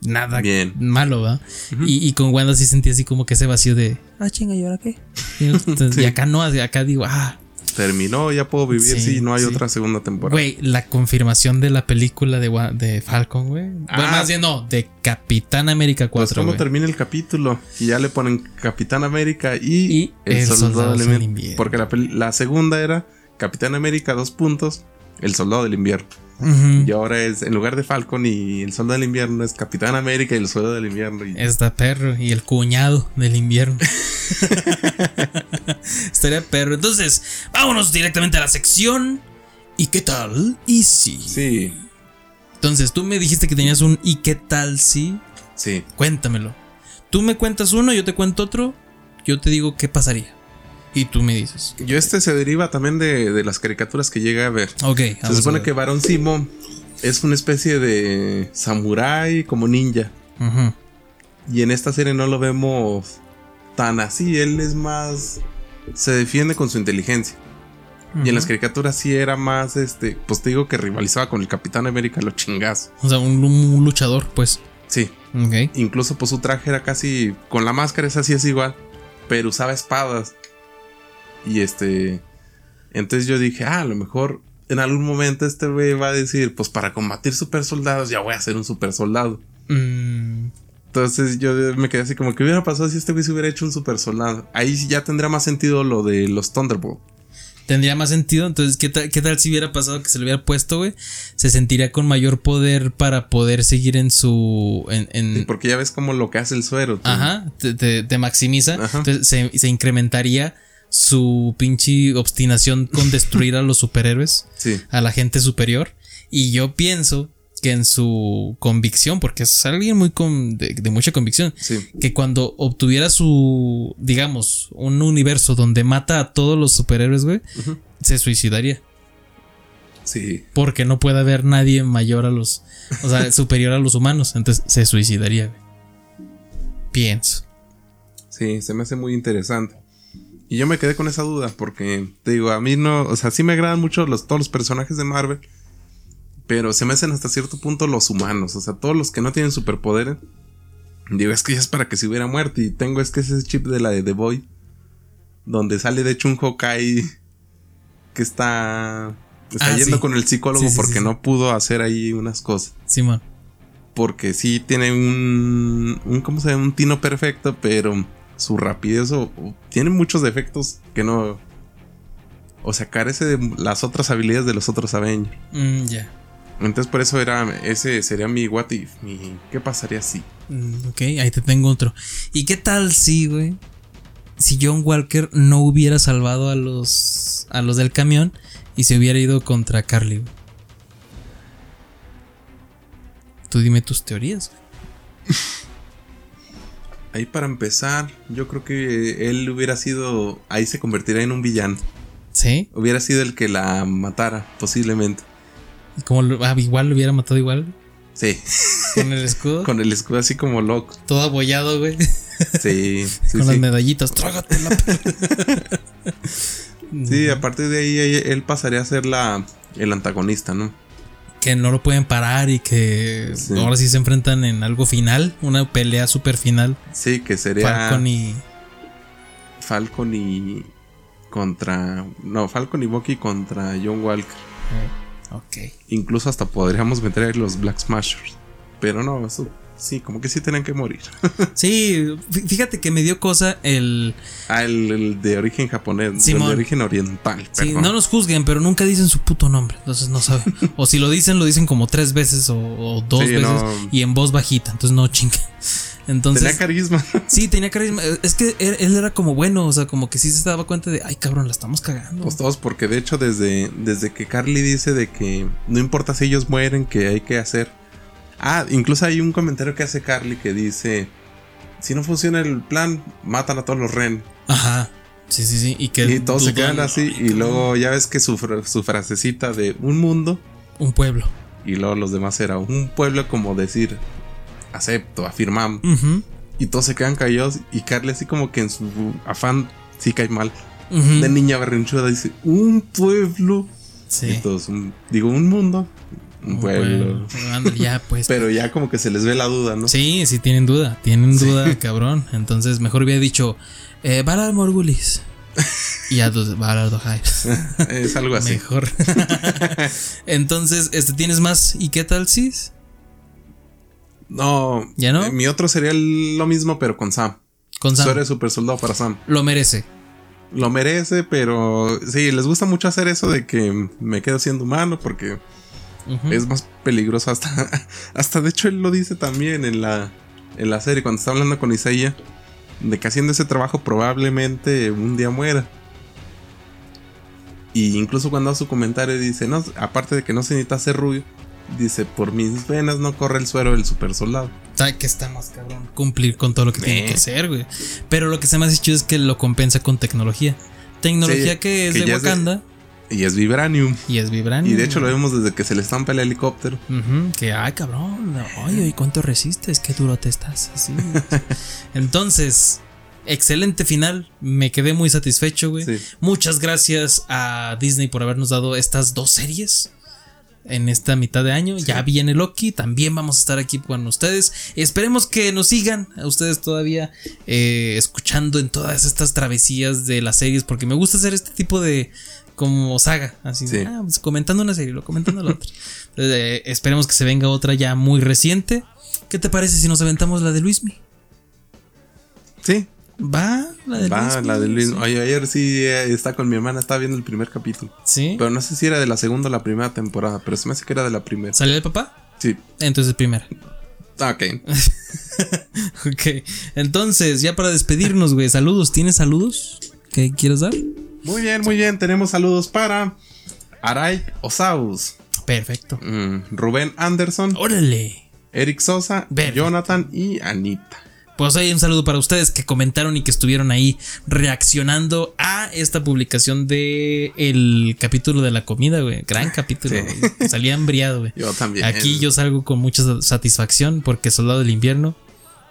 nada Bien. malo, ¿verdad? y, y con Wanda sí sentí así como que ese vacío de, ah, chinga, ¿y ahora qué? [LAUGHS] Y, entonces, Sí. y acá no, acá digo, ah, Terminó, ya puedo vivir Sí, si no hay sí. otra segunda temporada. güey, la confirmación de la película de, de Falcon, güey. Bueno, Ah. más bien no, de Capitán América 4. Pues cómo termina el capítulo. Y ya le ponen Capitán América y, Y el Soldado del Invierno. Porque la segunda era Capitán América, dos puntos, el Soldado del Invierno. Y ahora es, en lugar de Falcon y el Soldado del Invierno, es Capitán América y el Soldado del Invierno. Y Está perro y el cuñado del invierno. [LAUGHS] Estaría perro. Entonces, vámonos directamente a la sección. ¿Y qué tal? Y sí. sí, Entonces, tú me dijiste que tenías un ¿y qué tal si? sí. Cuéntamelo. Tú me cuentas uno, yo te cuento otro. Yo te digo qué pasaría. Y tú me dices. Yo este se deriva también de, de las caricaturas que llegué a ver. Ok. Se supone que Barón Simo es una especie de samurái como ninja. Ujú. Y en esta serie no lo vemos tan así. Él es más. Se defiende con su inteligencia. Y en las caricaturas sí era más, este, pues te digo que rivalizaba con el Capitán América los chingazos. O sea, un, un luchador, pues. Sí, Ok. incluso pues su traje era casi, con la máscara es así, es igual, pero usaba espadas. Y este, entonces yo dije, ah, a lo mejor en algún momento este güey va a decir, pues para combatir super soldados ya voy a ser un super soldado. Mm, Entonces yo me quedé así como que hubiera pasado si este güey se hubiera hecho un super soldado. Ahí ya tendría más sentido lo de los Thunderbolt. tendría más sentido. Entonces, ¿qué tal, ¿qué tal si hubiera pasado que se le hubiera puesto, güey? Se sentiría con mayor poder para poder seguir en su. En, en- Sí, porque ya ves como lo que hace el suero. Ajá, te, te- te maximiza. Ajá. Entonces se, se incrementaría su pinche obstinación con destruir a los superhéroes, [LAUGHS] Sí. a la gente superior. Y yo pienso que en su convicción, porque es alguien muy con- de, de mucha convicción, Sí. que cuando obtuviera su, digamos, un universo donde mata a todos los superhéroes, güey, se suicidaría. Sí. Porque no puede haber nadie mayor a los, o sea, [LAUGHS] superior a los humanos. Entonces se suicidaría, güey. Pienso. Sí, se me hace muy interesante. Y yo me quedé con esa duda porque, te digo, a mí no, o sea, sí me agradan mucho los, todos los personajes de Marvel, pero se me hacen hasta cierto punto los humanos, o sea, todos los que no tienen superpoderes. Digo, es que ya es para que se hubiera muerto y tengo es que ese chip de la de The Boy, donde sale de hecho un Hawkeye que está Está Ah, yendo sí. con el psicólogo Sí, sí, porque sí, sí. no pudo hacer ahí unas cosas. Simón. Porque sí tiene un, un ¿cómo se llama? Un tino perfecto, pero su rapidez o, o- tiene muchos defectos que no... O sea, carece de las otras habilidades de los otros Avengers. Mm, ya. Entonces por eso era ese sería mi what if, mi ¿qué pasaría si? Mm, ok, ahí te tengo otro. ¿Y qué tal si, güey? Si John Walker no hubiera salvado a los a los del camión y se hubiera ido contra Carly. güey? Tú dime tus teorías. güey. [LAUGHS] Ahí para empezar, yo creo que él hubiera sido ahí se convertiría en un villano. ¿Sí? Hubiera sido el que la matara posiblemente. ¿Y cómo lo- ah, igual lo hubiera matado igual Sí, [LAUGHS] con el escudo? [LAUGHS] con el escudo así como loco. Todo abollado, güey. Sí, [LAUGHS] sí, con las medallitas. Trágate la perra. Sí, a partir de ahí él pasaría a ser la el antagonista, ¿no? Que no lo pueden parar y que Sí. ahora sí se enfrentan en algo final, una pelea super final. Sí, que sería Falcon y Falcon y contra no, Falcon y Bucky contra John Walker. Ok. Incluso hasta podríamos meter ahí los Black Smashers. Pero no, eso sí, como que sí tienen que morir. [LAUGHS] Sí, fí- fíjate que me dio cosa el. ah, el, el de origen japonés, el Simón. de origen oriental. Sí, no nos juzguen, pero nunca dicen su puto nombre. Entonces no saben. [LAUGHS] o si lo dicen, lo dicen como tres veces o, o dos Sí, veces no. y en voz bajita. Entonces no chingue. [LAUGHS] Entonces. Tenía carisma. sí, tenía carisma. Es que él, él era como bueno, o sea, como que sí se daba cuenta de, ay cabrón, la estamos cagando. Pues todos, porque de hecho desde, desde que Carly dice de que no importa si ellos mueren, que hay que hacer. Ah, incluso hay un comentario que hace Carly que dice, si no funciona el plan, matan a todos los Ren. Ajá. Sí, sí, sí. Y que Y todos se quedan así ay, y luego ya ves que su, su frasecita de un mundo Un pueblo. y luego los demás era un pueblo como decir, acepto, afirmamos. Ujú, Y todos se quedan callados y Carly así como que en su afán sí cae mal. De niña berrinchuda dice, un pueblo. Sí. Y todos, un- digo, un mundo, Bueno, ya, pues. Pero ya como que se les ve la duda, ¿no? Sí, sí tienen duda, tienen duda, cabrón. Entonces, mejor hubiera dicho, eh, Valar Morgulis. Y ya, dos, Valar Dohair. [LAUGHS] Es algo así. Mejor. [LAUGHS] Entonces, este, ¿tienes más? ¿Y qué tal, Cis? No. ¿Ya no? eh, Mi otro sería lo mismo, pero con Sam. Con Sam. Suero de super soldado para Sam. Lo merece. Lo merece, pero sí, les gusta mucho hacer eso de que me quedo siendo humano porque Es más peligroso hasta [LAUGHS] hasta de hecho él lo dice también en la en la serie cuando está hablando con Isaiah de que haciendo ese trabajo probablemente un día muera. Y incluso cuando hace su comentario dice, no, aparte de que no se necesita ser rubio, dice, por mis venas no corre el suero del super soldado. Sabe que está más cabrón cumplir con todo lo que tiene Eh. que hacer, güey. Pero lo que se me hace chido es que lo compensa con tecnología. Tecnología Sí, que es que de ya es de- Wakanda Y es Vibranium. y es vibranium. Y de hecho lo vemos desde que se le estampa el helicóptero. Que, ay, cabrón. Ay, ¿y cuánto resistes? Qué duro te estás. Así. [LAUGHS] Entonces, excelente final. Me quedé muy satisfecho, güey. Sí. Muchas gracias a Disney por habernos dado estas dos series. En esta mitad de año. Ya viene Loki. También vamos a estar aquí con ustedes. Esperemos que nos sigan a ustedes todavía eh, escuchando en todas estas travesías de las series. Porque me gusta hacer este tipo de como saga. Así de, ah, pues, comentando una serie, lo comentando la otra. Entonces, eh, esperemos que se venga otra ya muy reciente. ¿Qué te parece si nos aventamos la de Luismi? Sí, Va, la de va, Luismi, la de Luis. sí. Oye, ayer sí eh, está con mi hermana, estaba viendo el primer capítulo. Sí. Pero no sé si era de la segunda o la primera temporada, pero se me hace que era de la primera. ¿Salió el papá? Sí. Entonces primera. Ah, ok. [LAUGHS] Ok. Entonces, ya para despedirnos, güey. Saludos. ¿Tienes saludos? ¿Qué quieres dar? Muy bien, muy bien. Tenemos saludos para Aray Osaus, Perfecto. mm, Rubén Anderson, Órale. Eric Sosa, Perfecto. Jonathan y Anita. Pues hay un saludo para ustedes que comentaron y que estuvieron ahí reaccionando a esta publicación de el capítulo de la comida, güey. Gran capítulo. Sí. Salí hambriado, güey. Yo también. Aquí yo salgo con mucha satisfacción porque Soldado del Invierno,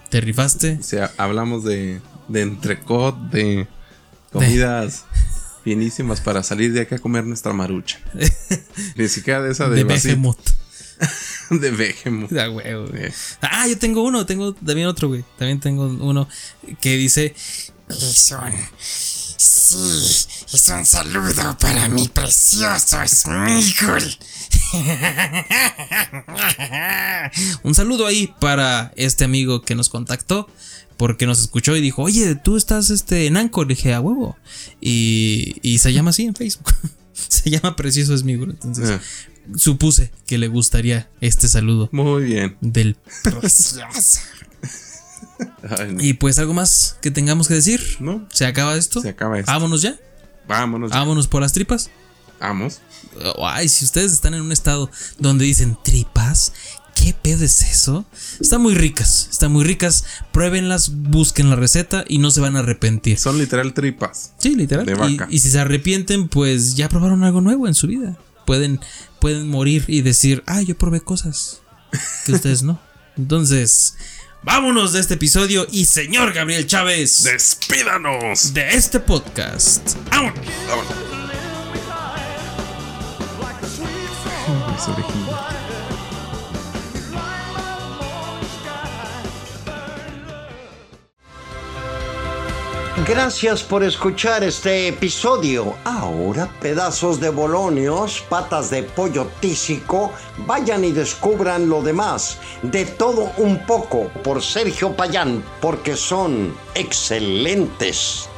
te rifaste. O sea, hablamos de, de entrecot, de comidas finísimas para salir de aquí a comer nuestra marucha. [LAUGHS] Ni siquiera de esa de, De. Behemoth. [LAUGHS] De Behemoth. Ah, güey, güey. Eh, Ah, yo tengo uno, tengo también otro, güey. También tengo uno que dice, Es un... Sí, es un saludo para mi precioso Smigol. [LAUGHS] Un saludo ahí para este amigo que nos contactó. Porque nos escuchó y dijo, oye, tú estás este, en Anchor. Le dije, a huevo. Y, y se llama así en Facebook. [LAUGHS] se llama Precioso Smigol. Entonces, Ah, supuse que le gustaría este saludo muy bien. del Precioso. [LAUGHS] Ay, Y pues algo más que tengamos que decir. ¿No? ¿Se acaba esto? Se acaba esto. Vámonos ya. Vámonos. Vámonos por las tripas. Vamos. Ay, si ustedes están en un estado donde dicen tripas, ¿qué pedo es eso? Están muy ricas, están muy ricas. Pruébenlas, busquen la receta y no se van a arrepentir. Son literal tripas. Sí, literal. De vaca. y si se arrepienten, pues ya probaron algo nuevo en su vida. Pueden, pueden morir y decir, ah, yo probé cosas que [LAUGHS] ustedes no. Entonces, vámonos de este episodio y señor Gabriel Chávez ¡Despídanos! de este podcast. ¡Vámonos! Mis Gracias por escuchar este episodio. Ahora, pedazos de bolonios, patas de pollo tísico, vayan y descubran lo demás. De todo un poco por Sergio Payán, porque son excelentes.